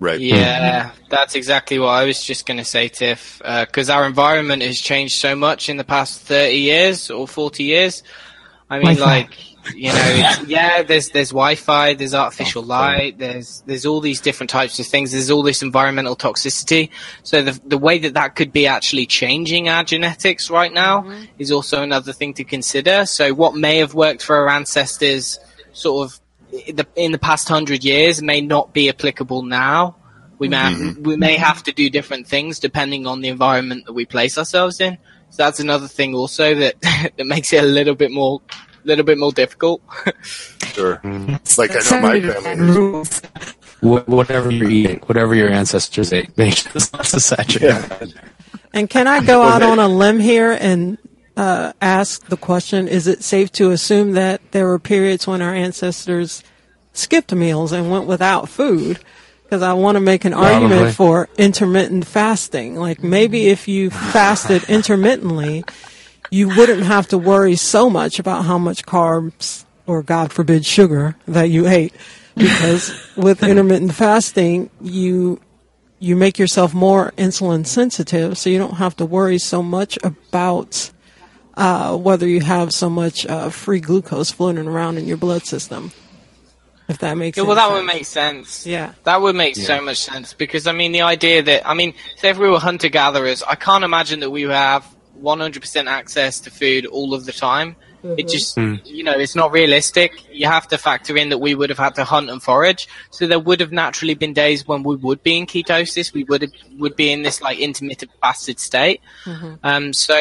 right. Hmm. Yeah, that's exactly what I was just going to say, Tiff. Uh, because our environment has changed so much in the past thirty years or forty years. I mean, Wi-Fi. like you know, yeah. There's there's Wi-Fi, there's artificial oh, light, there's there's all these different types of things. There's all this environmental toxicity. So the the way that that could be actually changing our genetics right now mm-hmm. is also another thing to consider. So what may have worked for our ancestors, sort of in the, in the past hundred years, may not be applicable now. We may have, mm-hmm. we may have to do different things depending on the environment that we place ourselves in. So that's another thing also that that makes it a little bit more little bit more difficult. Sure. Like I know my family. whatever you're eating, whatever your ancestors ate, make sure it's not a saturated. And can I go out on a limb here and uh, ask the question: Is it safe to assume that there were periods when our ancestors skipped meals and went without food? Because I want to make an Probably. argument for intermittent fasting. Like maybe if you fasted intermittently, you wouldn't have to worry so much about how much carbs or, God forbid, sugar that you ate. Because with intermittent fasting, you you make yourself more insulin sensitive, so you don't have to worry so much about uh, whether you have so much uh, free glucose floating around in your blood system. If that makes Yeah, well, that sense. would make sense. Yeah. That would make so much sense because I mean the idea that I mean, say if we were hunter gatherers, I can't imagine that we would have 100% access to food all of the time. It mm-hmm. just, hmm. you know, it's not realistic. You have to factor in that we would have had to hunt and forage. So there would have naturally been days when we would be in ketosis. We would have, would be in this like intermittent fasted state. Mm-hmm. Um, so,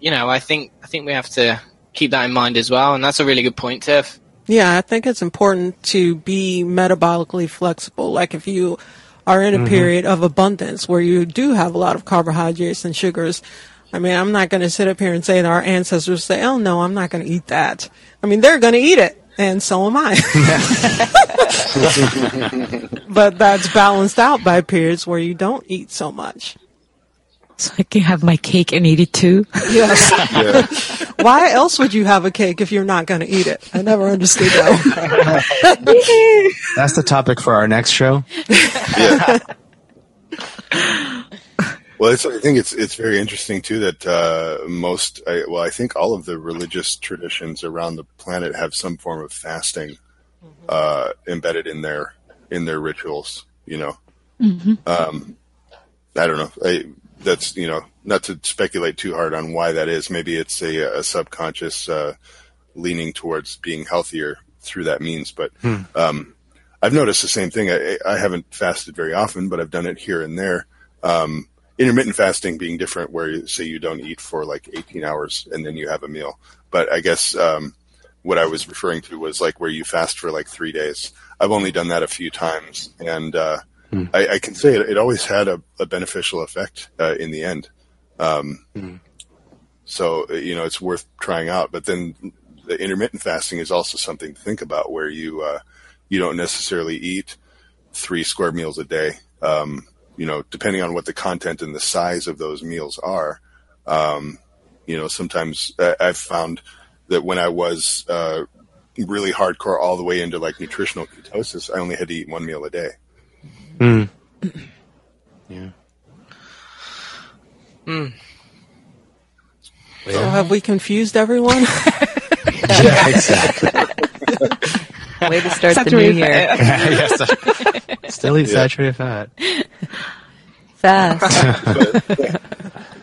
you know, I think, I think we have to keep that in mind as well. And that's a really good point, Tiff. Yeah, I think it's important to be metabolically flexible. Like if you are in a mm-hmm. period of abundance where you do have a lot of carbohydrates and sugars. I mean, I'm not going to sit up here and say that our ancestors say, "Oh no, I'm not going to eat that." I mean, they're going to eat it, and so am I. but that's balanced out by periods where you don't eat so much. So I can have my cake and eat it too. Yes. Yeah. Why else would you have a cake if you're not going to eat it? I never understood that. That's the topic for our next show. yeah. Well, it's, I think it's it's very interesting too that uh, most, I, well, I think all of the religious traditions around the planet have some form of fasting uh, embedded in their in their rituals. You know, um, I don't know. I, that's you know not to speculate too hard on why that is. Maybe it's a, a subconscious uh, leaning towards being healthier through that means. But um, I've noticed the same thing. I, I haven't fasted very often, but I've done it here and there. Um, intermittent fasting being different, where you say you don't eat for like 18 hours and then you have a meal. But I guess um, what I was referring to was like where you fast for like three days. I've only done that a few times, and uh, I, I can say it, it always had a, a beneficial effect uh, in the end. Um, So uh, you know it's worth trying out. But then the intermittent fasting is also something to think about, where you uh, you don't necessarily eat three square meals a day. Um, you know, depending on what the content and the size of those meals are. Um, you know, sometimes I- I've found that when I was uh, really hardcore all the way into like nutritional ketosis, I only had to eat one meal a day. Mm. Yeah. Mm. So have we confused everyone? Yeah, exactly. Way to start the new year yes. Still eat Yeah. saturated fat. fast.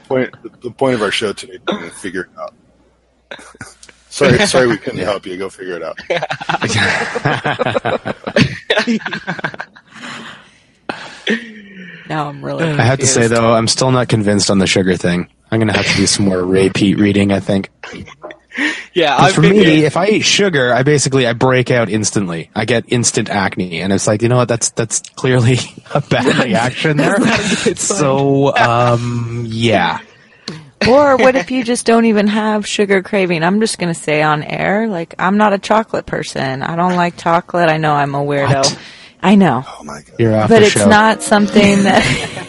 Point, the point of our show today is to figure it out. sorry, sorry, we couldn't help you. Go figure it out. Now I'm really. I have to say though, I'm still not convinced on the sugar thing. I'm gonna have to do some more repeat reading. I think. Yeah, I've for been, me, if I eat sugar, I basically I break out instantly. I get instant acne, and it's like you know what? That's that's clearly a bad reaction there. so um, yeah, Or what if you just don't even have sugar craving? I'm just going to say on air, like, I'm not a chocolate person. I don't like chocolate. I know I'm a weirdo. What? I know. Oh my god! you're off But the it's show. not something that.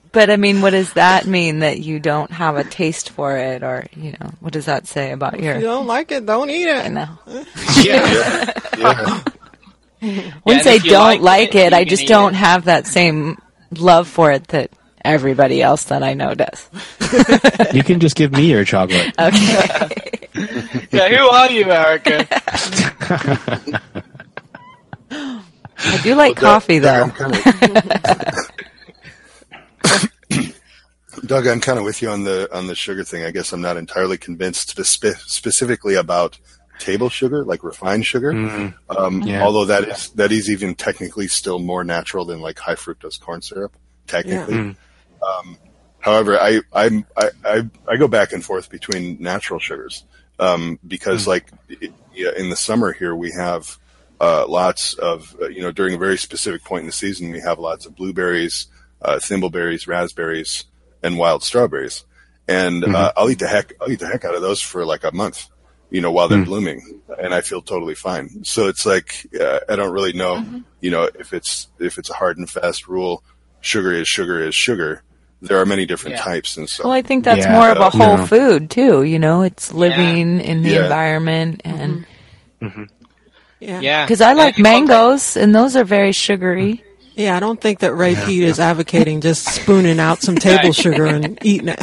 but I mean, what does that mean that you don't have a taste for it? Or, you know, what does that say about If you don't like it, don't eat it. I it. know. Yeah, yeah. Wouldn't and say don't like like it, it. I just don't it. have that same love for it that everybody else that I know does. You can just give me your chocolate. Okay. yeah, who are you, Erica? I do like coffee though. Doug, I'm kind of, Doug, I'm kind of with you on the on the sugar thing. I guess I'm not entirely convinced spe- specifically about table sugar, like refined sugar. Um, Yeah. Although that is that is even technically still more natural than like high fructose corn syrup. Technically, um, however, I, I'm- I I I go back and forth between natural sugars um, because, like, it, yeah, in the summer here we have uh, lots of uh, you know during a very specific point in the season we have lots of blueberries, uh, thimbleberries, raspberries, and wild strawberries, and uh, I'll eat the heck I'll eat the heck out of those for like a month, you know, while they're blooming, and I feel totally fine. So it's like uh, I don't really know, you know, if it's if it's a hard and fast rule, sugar is sugar is sugar. There are many different Yeah. types, and so Well, I think that's Yeah. more of a whole No. food too. You know, it's living in the Yeah. environment, mm-hmm. and mm-hmm. Yeah. Yeah. because I like And you want mangoes, and those are very sugary. Yeah, I don't think that Ray Peat is advocating just spooning out some table sugar and eating it.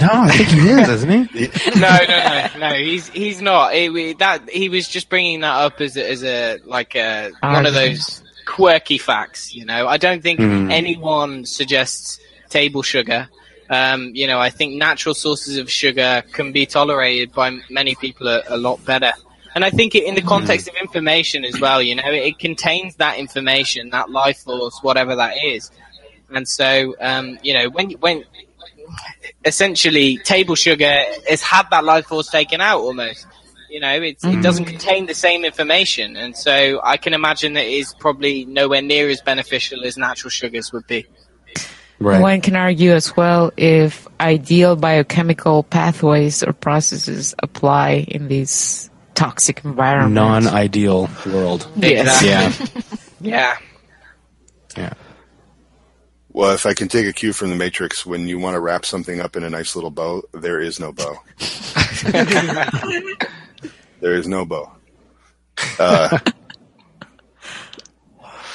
No, I think he is, isn't he? no, no, no, no. He's he's not. He, we- that he was just bringing that up as a, as a like a ah, one of those quirky facts. You know, I don't think Hmm. anyone suggests table sugar. Um, you know, I think natural sources of sugar can be tolerated by many people a, a lot better. And I think it, in the context of information as well, you know, it, it contains that information, that life force, whatever that is. And so, um, you know, when when essentially table sugar has had that life force taken out almost. You know, it's, it doesn't contain the same information, and so I can imagine that it is probably nowhere near as beneficial as natural sugars would be. Right. One can argue as well if ideal biochemical pathways or processes apply in these toxic environments. Non-ideal world. Yes. Yeah. Yeah. Yeah. Well, if I can take a cue from the Matrix, when you want to wrap something up in a nice little bow, there is no bow. there is no bow. Uh,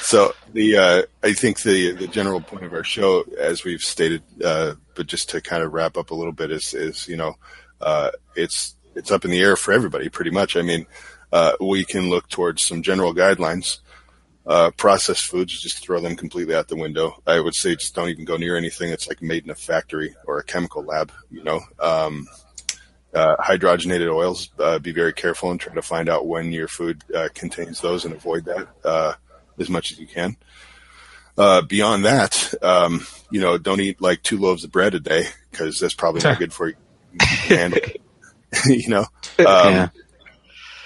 so the uh, I think the the general point of our show, as we've stated, uh, but just to kind of wrap up a little bit, is is you know, uh, it's it's up in the air for everybody, pretty much. I mean, uh, we can look towards some general guidelines uh, processed foods, just throw them completely out the window. I would say just don't even go near anything that's like made in a factory or a chemical lab. You know, um, uh, hydrogenated oils. Uh, be very careful and try to find out when your food uh, contains those and avoid that uh, as much as you can. Uh, beyond that, um, you know, don't eat like two loaves of bread a day because that's probably not good for you. Handle it. you know. Um, yeah.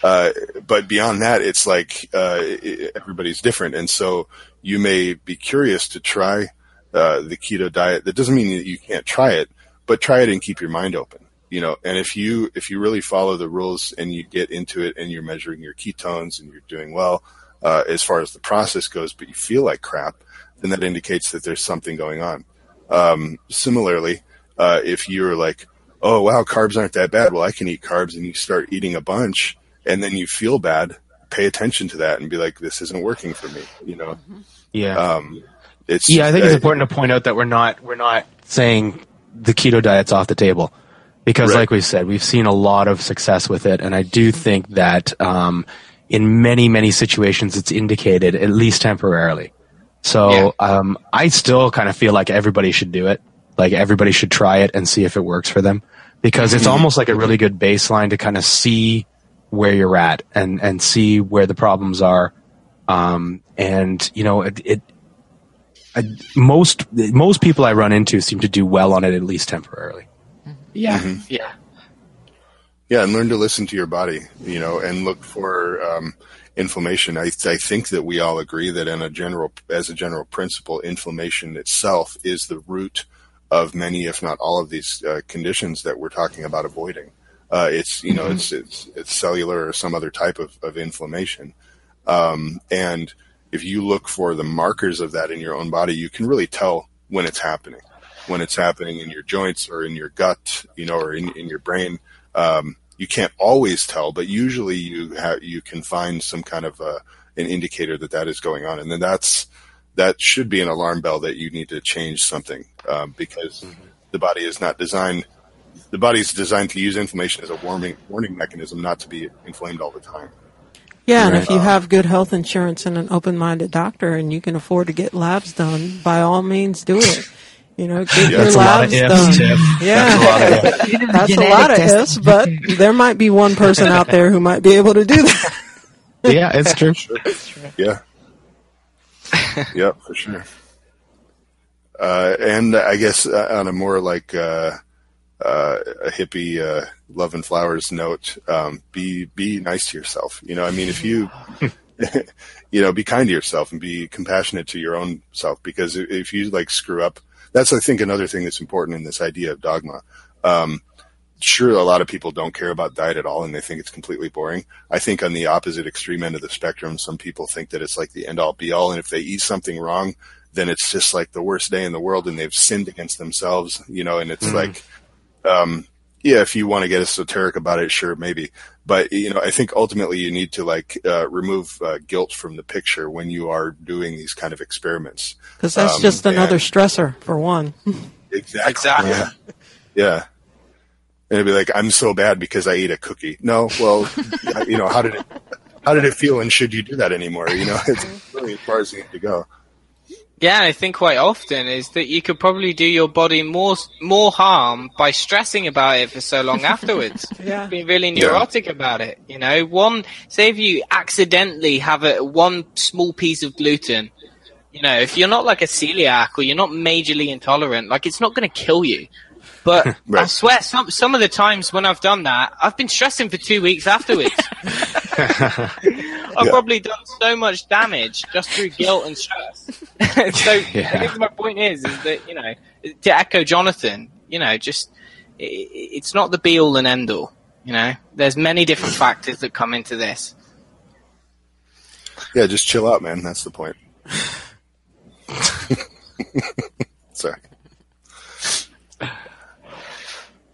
uh, but beyond that, it's like uh, i- everybody's different, and so you may be curious to try uh, the keto diet. That doesn't mean that you can't try it, but try it and keep your mind open. You know, and if you if you really follow the rules and you get into it and you're measuring your ketones and you're doing well uh, as far as the process goes, but you feel like crap, then that indicates that there's something going on. Um, similarly, uh, if you're like, oh wow, carbs aren't that bad. Well, I can eat carbs, and you start eating a bunch, and then you feel bad. Pay attention to that and be like, this isn't working for me. You know, Yeah. um, it's yeah, I think it's uh, important to point out that we're not we're not saying the keto diet's off the table because, Right. like we said, we've seen a lot of success with it, and I do think that um, in many many situations it's indicated at least temporarily. So Yeah. um, I still kind of feel like everybody should do it. Like everybody should try it and see if it works for them because it's almost like a really good baseline to kind of see where you're at and and see where the problems are. Um, and you know it, it I, most most people I run into seem to do well on it at least temporarily. Yeah. Mm-hmm. Yeah. Yeah, and learn to listen to your body, you know, and look for um, inflammation. I, I think that we all agree that, in a general, as a general principle, inflammation itself is the root of many, if not all, of these uh, conditions that we're talking about avoiding. Uh, it's you know, it's, it's it's cellular or some other type of, of inflammation, um, and if you look for the markers of that in your own body, you can really tell when it's happening. When it's happening in your joints or in your gut, you know, or in, in your brain, um, you can't always tell, but usually you have you can find some kind of uh an indicator that that is going on, and then that's that should be an alarm bell that you need to change something um, because the body is not designed. The body is designed to use inflammation as a warming warning mechanism, not to be inflamed all the time. Yeah, and Right. if you have good health insurance and an open-minded doctor, and you can afford to get labs done, by all means, do it. You know, get your That's a lot labs of ifs, done. Tiff. Yeah, that's a lot of Genetic ifs, but there might be one person out there who might be able to do that. Yeah, it's true. Yeah. yeah, for sure. Uh, and I guess uh, on a more like uh, uh, a hippie uh, love and flowers note, um, be be nice to yourself. You know, I mean, if you you know, be kind to yourself and be compassionate to your own self because if- if you like screw up, that's I think another thing that's important in this idea of dogma. Um, sure a lot of people don't care about diet at all and they think it's completely boring. I think on the opposite extreme end of the spectrum, some people think that it's like the end all be all. And if they eat something wrong, then it's just like the worst day in the world and they've sinned against themselves, you know, and it's like, um, yeah, if you want to get esoteric about it, sure, maybe. But, you know, I think ultimately you need to like, uh, remove uh, guilt from the picture when you are doing these kind of experiments. Because that's Um, just another and- stressor, for one. Exactly. Exactly. Yeah. Yeah. And it'd be like, I'm so bad because I ate a cookie. No, well, you know, how did it, how did it feel and should you do that anymore? You know, it's really as far as you need to go. Yeah, I think quite often is that you could probably do your body more more harm by stressing about it for so long afterwards. Yeah. Being really neurotic about it. You know, one say if you accidentally have a one small piece of gluten, you know, if you're not like a celiac or you're not majorly intolerant, like it's not going to kill you. But I swear, some some of the times when I've done that, I've been stressing for two weeks afterwards. I've Yeah. probably done so much damage just through guilt and stress. so I Yeah. guess my point is, is that you know, to echo Jonathan, you know, just i i- it's not the be all and end all. You know, there's many different factors that come into this. Yeah, just chill out, man. That's the point. Sorry.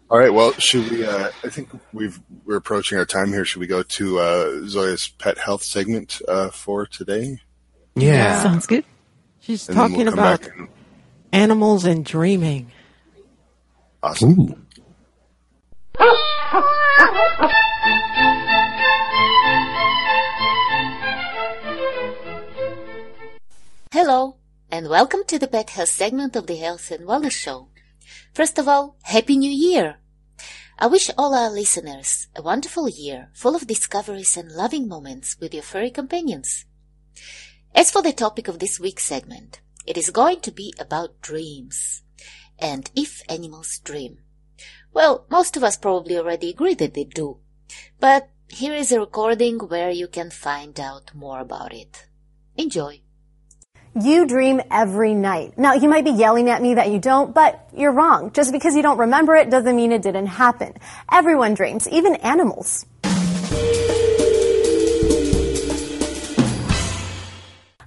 All right. Well, should we? Uh, I think we've we're approaching our time here. Should we go to uh, Zoya's pet health segment uh, for today? Yeah. Sounds good. She's And talking we'll about and- animals and dreaming. awesome. Ooh. Hello, and welcome to the Pet Health segment of the Health and Wellness Show. First of all, Happy New Year! I wish all our listeners a wonderful year full of discoveries and loving moments with your furry companions. As for the topic of this week's segment, it is going to be about dreams. And if animals dream. Well, most of us probably already agree that they do. But here is a recording where you can find out more about it. Enjoy! You dream every night. Now, you might be yelling at me that you don't, but you're wrong. Just because you don't remember it doesn't mean it didn't happen. Everyone dreams, even animals.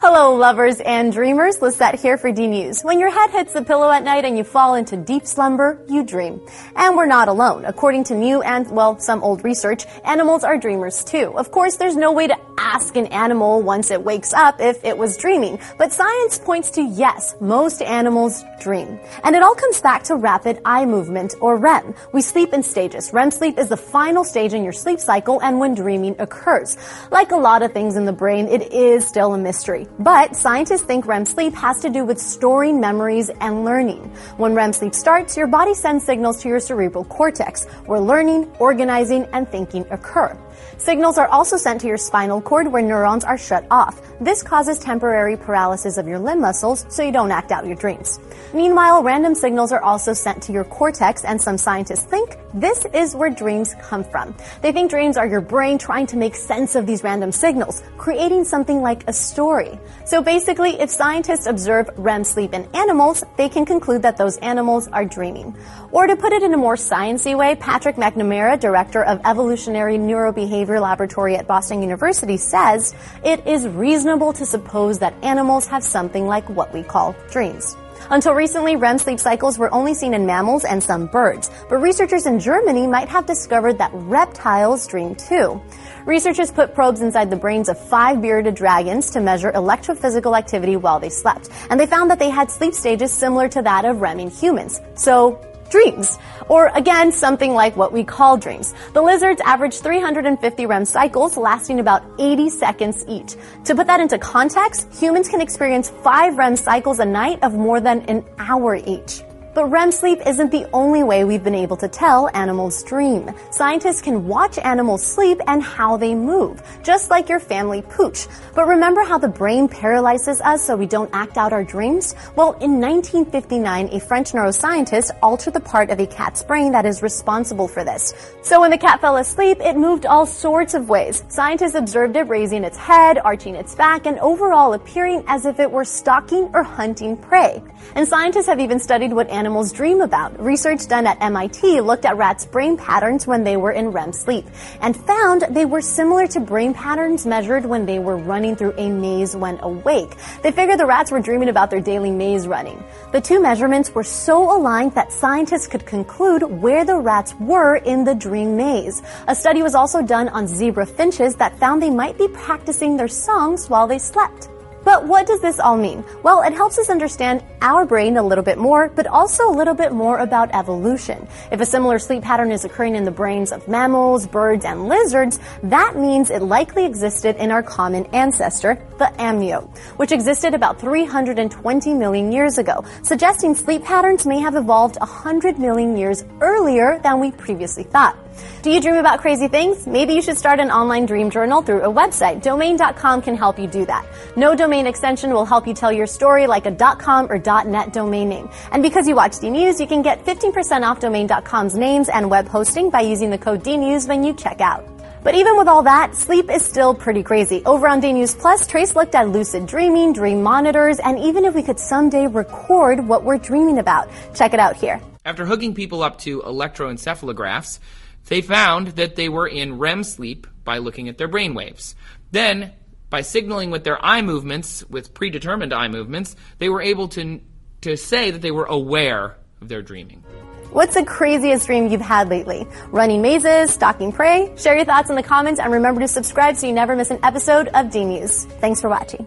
Hello, lovers and dreamers. Lisette here for D News. When your head hits the pillow at night and you fall into deep slumber, you dream. And we're not alone. According to new and, well, some old research, animals are dreamers too. Of course, there's no way to ask an animal once it wakes up if it was dreaming, but science points to yes, most animals dream. And it all comes back to rapid eye movement or REM. We sleep in stages. REM sleep is the final stage in your sleep cycle and when dreaming occurs. Like a lot of things in the brain, it is still a mystery. But scientists think REM sleep has to do with storing memories and learning. When REM sleep starts, your body sends signals to your cerebral cortex, where learning, organizing, and thinking occur. Signals are also sent to your spinal cord where neurons are shut off. This causes temporary paralysis of your limb muscles so you don't act out your dreams. Meanwhile, random signals are also sent to your cortex and some scientists think this is where dreams come from. They think dreams are your brain trying to make sense of these random signals, creating something like a story. So basically, if scientists observe REM sleep in animals, they can conclude that those animals are dreaming. Or to put it in a more sciencey way, Patrick McNamara, director of Evolutionary Neurobehavior Laboratory at Boston University, says it is reasonable to suppose that animals have something like what we call dreams. Until recently, REM sleep cycles were only seen in mammals and some birds, but researchers in Germany might have discovered that reptiles dream too. Researchers put probes inside the brains of five bearded dragons to measure electrophysical activity while they slept, and they found that they had sleep stages similar to that of REM in humans. So, dreams. Or again, something like what we call dreams. The lizards average 350 REM cycles lasting about 80 seconds each. To put that into context, humans can experience five REM cycles a night of more than an hour each. But REM sleep isn't the only way we've been able to tell animals dream. Scientists can watch animals sleep and how they move, just like your family pooch. But remember how the brain paralyzes us so we don't act out our dreams? Well, in 1959, a French neuroscientist altered the part of a cat's brain that is responsible for this. So when the cat fell asleep, it moved all sorts of ways. Scientists observed it raising its head, arching its back, and overall appearing as if it were stalking or hunting prey. And scientists have even studied what animals dream about. Research done at MIT looked at rats' brain patterns when they were in REM sleep and found they were similar to brain patterns measured when they were running through a maze when awake. They figured the rats were dreaming about their daily maze running. The two measurements were so aligned that scientists could conclude where the rats were in the dream maze. A study was also done on zebra finches that found they might be practicing their songs while they slept. But what does this all mean? Well, it helps us understand our brain a little bit more, but also a little bit more about evolution. If a similar sleep pattern is occurring in the brains of mammals, birds, and lizards, that means it likely existed in our common ancestor, the amniote, which existed about 320 million years ago, suggesting sleep patterns may have evolved 100 million years earlier than we previously thought. Do you dream about crazy things? Maybe you should start an online dream journal through a website. Domain.com can help you do that. No domain extension will help you tell your story like a .com or .net domain name. And because you watch DNews, you can get 15% off Domain.com's names and web hosting by using the code DNews when you check out. But even with all that, sleep is still pretty crazy. Over on DNews Plus, Trace looked at lucid dreaming, dream monitors, and even if we could someday record what we're dreaming about. Check it out here. After hooking people up to electroencephalographs, they found that they were in REM sleep by looking at their brain waves. Then, by signaling with their eye movements, with predetermined eye movements, they were able to, to say that they were aware of their dreaming. What's the craziest dream you've had lately? Running mazes, stalking prey? Share your thoughts in the comments and remember to subscribe so you never miss an episode of D News. Thanks for watching.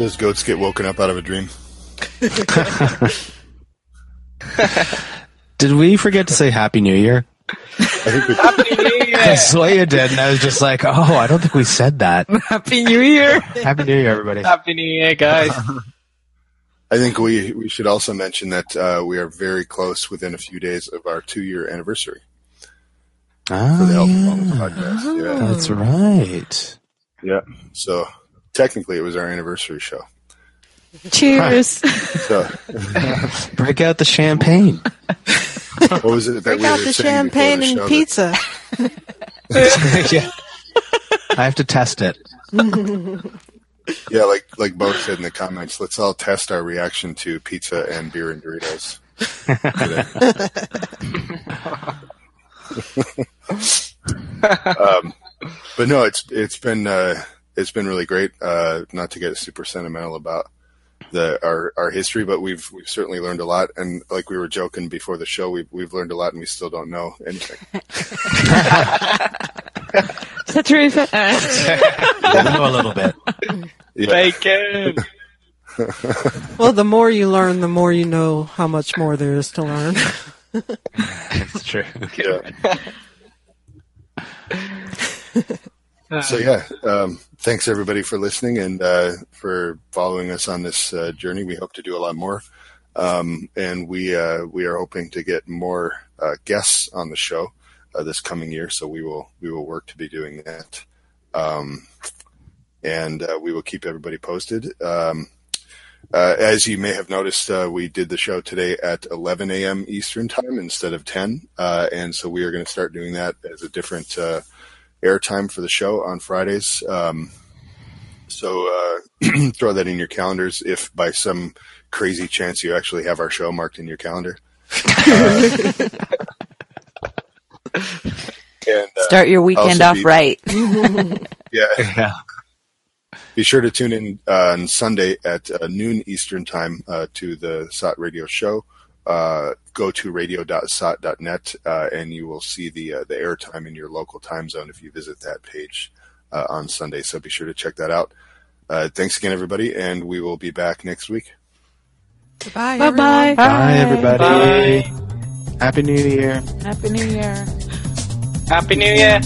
Does goats get woken up out of a dream? Did we forget to say Happy New Year? I think we Happy New Year! Zoya did, and I was just like, oh, I don't think we said that. Happy New Year! Happy New Year, everybody. Happy New Year, guys. I think we we should also mention that uh, we are very close within a few days of our two year anniversary for the Health and Wellness podcast. Yeah, That's right. yeah. So technically, it was our anniversary show. Cheers. So Break out the champagne. what was it that Break we out the champagne the and show pizza. yeah. I have to test it. yeah, like like both said in the comments. Let's all test our reaction to pizza and beer and Doritos. um, but no, it's it's been uh, it's been really great. Uh, not to get super sentimental about the our our history, but we've we've certainly learned a lot. And like we were joking before the show, we've we've learned a lot, and we still don't know anything. Is that true? I know a little bit. Yeah. Bacon! Well, the more you learn, the more you know how much more there is to learn. That's true. Yeah. So yeah, um, thanks everybody for listening and uh, for following us on this uh, journey. We hope to do a lot more, um, and we uh, we are hoping to get more uh, guests on the show uh, this coming year. So we will we will work to be doing that, um, and uh, we will keep everybody posted. Um, uh, as you may have noticed, uh, we did the show today at 11 a.m. Eastern time instead of 10, uh, and so we are going to start doing that as a different uh, airtime for the show on Fridays. Um, so uh, throw that in your calendars if by some crazy chance you actually have our show marked in your calendar. Uh, and, uh, Start your weekend off be- right. Yeah. Yeah. Be sure to tune in uh, on Sunday at uh, noon Eastern time uh, to the SOTT radio show. Uh, go to radio.sott.net uh, and you will see the uh, the airtime in your local time zone if you visit that page uh, on Sunday. So be sure to check that out. Uh, thanks again, everybody, and we will be back next week. Goodbye. Bye bye. Bye, everybody. Happy New Year. Happy New Year. Happy New Year!